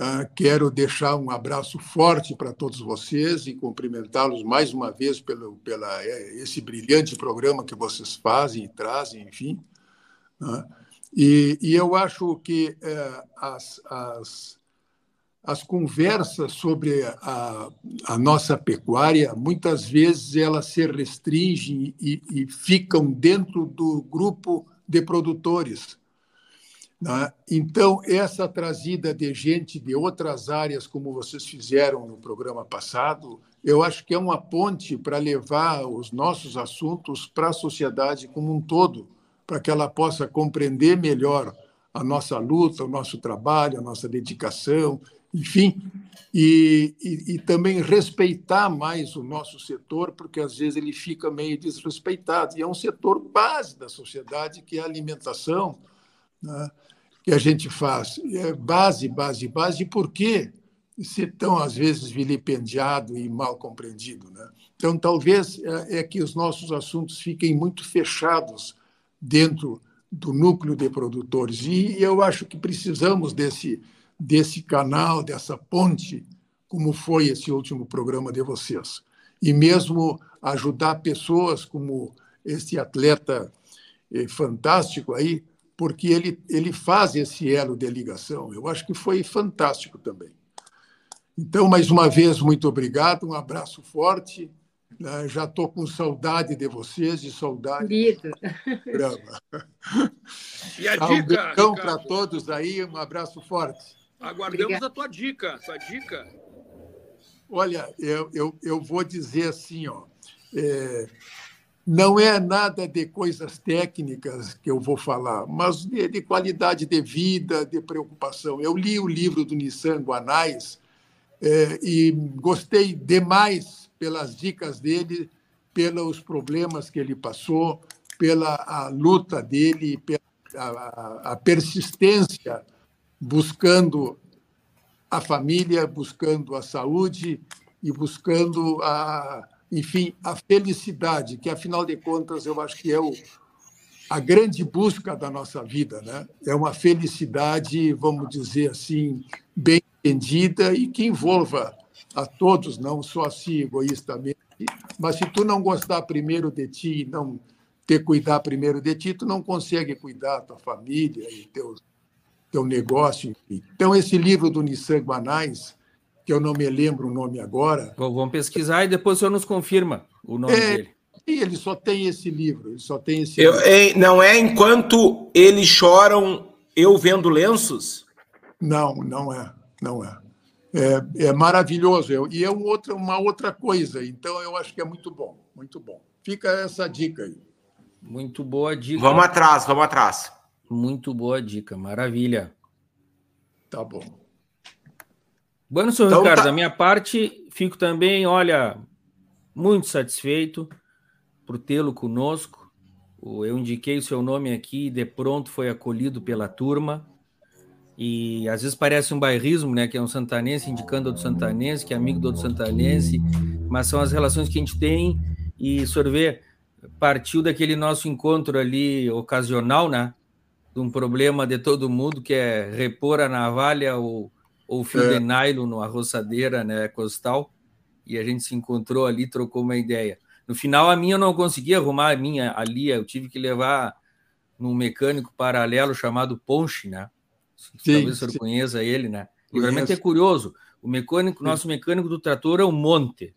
Ah, quero deixar um abraço forte para todos vocês e cumprimentá-los mais uma vez pelo pela é, esse brilhante programa que vocês fazem e trazem, enfim. Né? E, e eu acho que é, as, as, as conversas sobre a, a nossa pecuária, muitas vezes elas se restringem e, e ficam dentro do grupo de produtores? Então, essa trazida de gente de outras áreas, como vocês fizeram no programa passado, eu acho que é uma ponte para levar os nossos assuntos para a sociedade como um todo, para que ela possa compreender melhor a nossa luta, o nosso trabalho, a nossa dedicação, enfim, e, e, e, também respeitar mais o nosso setor, porque às vezes ele fica meio desrespeitado. E é um setor base da sociedade, que é a alimentação. Né? Que a gente faz. É base, base, base. Por que ser tão, às vezes, vilipendiado e mal compreendido? Né? Então, talvez é, é que os nossos assuntos fiquem muito fechados dentro do núcleo de produtores. E eu acho que precisamos desse, desse canal, dessa ponte, como foi esse último programa de vocês. E mesmo ajudar pessoas como esse atleta eh, fantástico aí, porque ele, ele faz esse elo de ligação. Eu acho que foi fantástico também. Então, mais uma vez, muito obrigado, um abraço forte. Né? Já estou com saudade de vocês e saudade Lido. do programa. E a dica? Um para todos aí, um abraço forte. Aguardamos Obrigada. a tua dica, tua dica. Olha, eu, eu, eu vou dizer assim, ó, é, não é nada de coisas técnicas que eu vou falar, mas de, de, qualidade de vida, de preocupação. Eu li o livro do Nissan Guanais é, e gostei demais pelas dicas dele, pelos problemas que ele passou, pela a luta dele, pela a, a persistência buscando a família, buscando a saúde e buscando a enfim, a felicidade, que afinal de contas eu acho que é o, a grande busca da nossa vida, né? É uma felicidade, vamos dizer assim, bem entendida e que envolva a todos, não só a si egoístamente. Mas se tu não gostar primeiro de ti não ter cuidar primeiro de ti, tu não consegue cuidar da tua família e teu teu negócio. Enfim. Então esse livro do Nissan Guanais que eu não me lembro o nome agora. Vamos pesquisar e depois o senhor nos confirma o nome é, dele. E ele só tem esse livro, ele só tem esse eu, livro. É, não é enquanto eles choram, eu vendo lenços? Não, não é, não é. É, é maravilhoso. E é um outra, uma outra coisa, então eu acho que é muito bom, muito bom. Fica essa dica aí. Muito boa dica. Vamos atrás, vamos atrás. Muito boa dica, maravilha. Tá bom. Bueno, senhor então, Ricardo, tá... da minha parte, fico também, olha, muito satisfeito por tê-lo conosco. Eu indiquei o seu nome aqui e de pronto foi acolhido pela turma. E às vezes parece um bairrismo, né? Que é um santanense indicando outro santanense, que é amigo do outro santanense, mas são as relações que a gente tem. E sorver partiu daquele nosso encontro ali ocasional, né? De um problema de todo mundo, que é repor a navalha ou, ou fio é. de nylon numa roçadeira né, costal. E a gente se encontrou ali, trocou uma ideia. No final, a minha eu não consegui arrumar a minha ali, eu tive que levar num mecânico paralelo chamado Ponche, né? Sim, Talvez o senhor sim. conheça ele, né? E realmente é curioso. O mecânico, sim. nosso mecânico do trator é o Monte,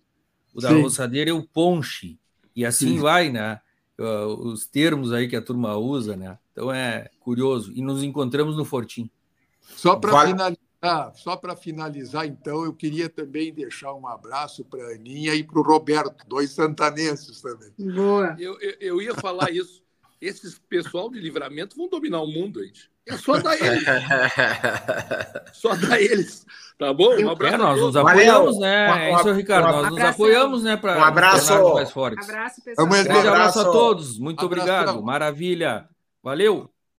o da roçadeira é o Ponche, e assim vai, né? Os termos aí que a turma usa, né? Então é curioso. E nos encontramos no Fortim. Só para vale. finalizar, ah, só para finalizar, então, eu queria também deixar um abraço para a Aninha e para o Roberto, dois santanenses também. Boa. Eu, eu, eu, ia falar isso. Esses pessoal de livramento vão dominar o mundo, gente. É só dar eles. só dar eles. Tá bom? Um abraço. É, nós nos apoiamos, né? Um, um, é isso, Ricardo. nós nos apoiamos, né? Para um abraço. mais fortes. Abraço, pessoal. Um grande abraço a todos. Muito obrigado. Maravilha. Valeu.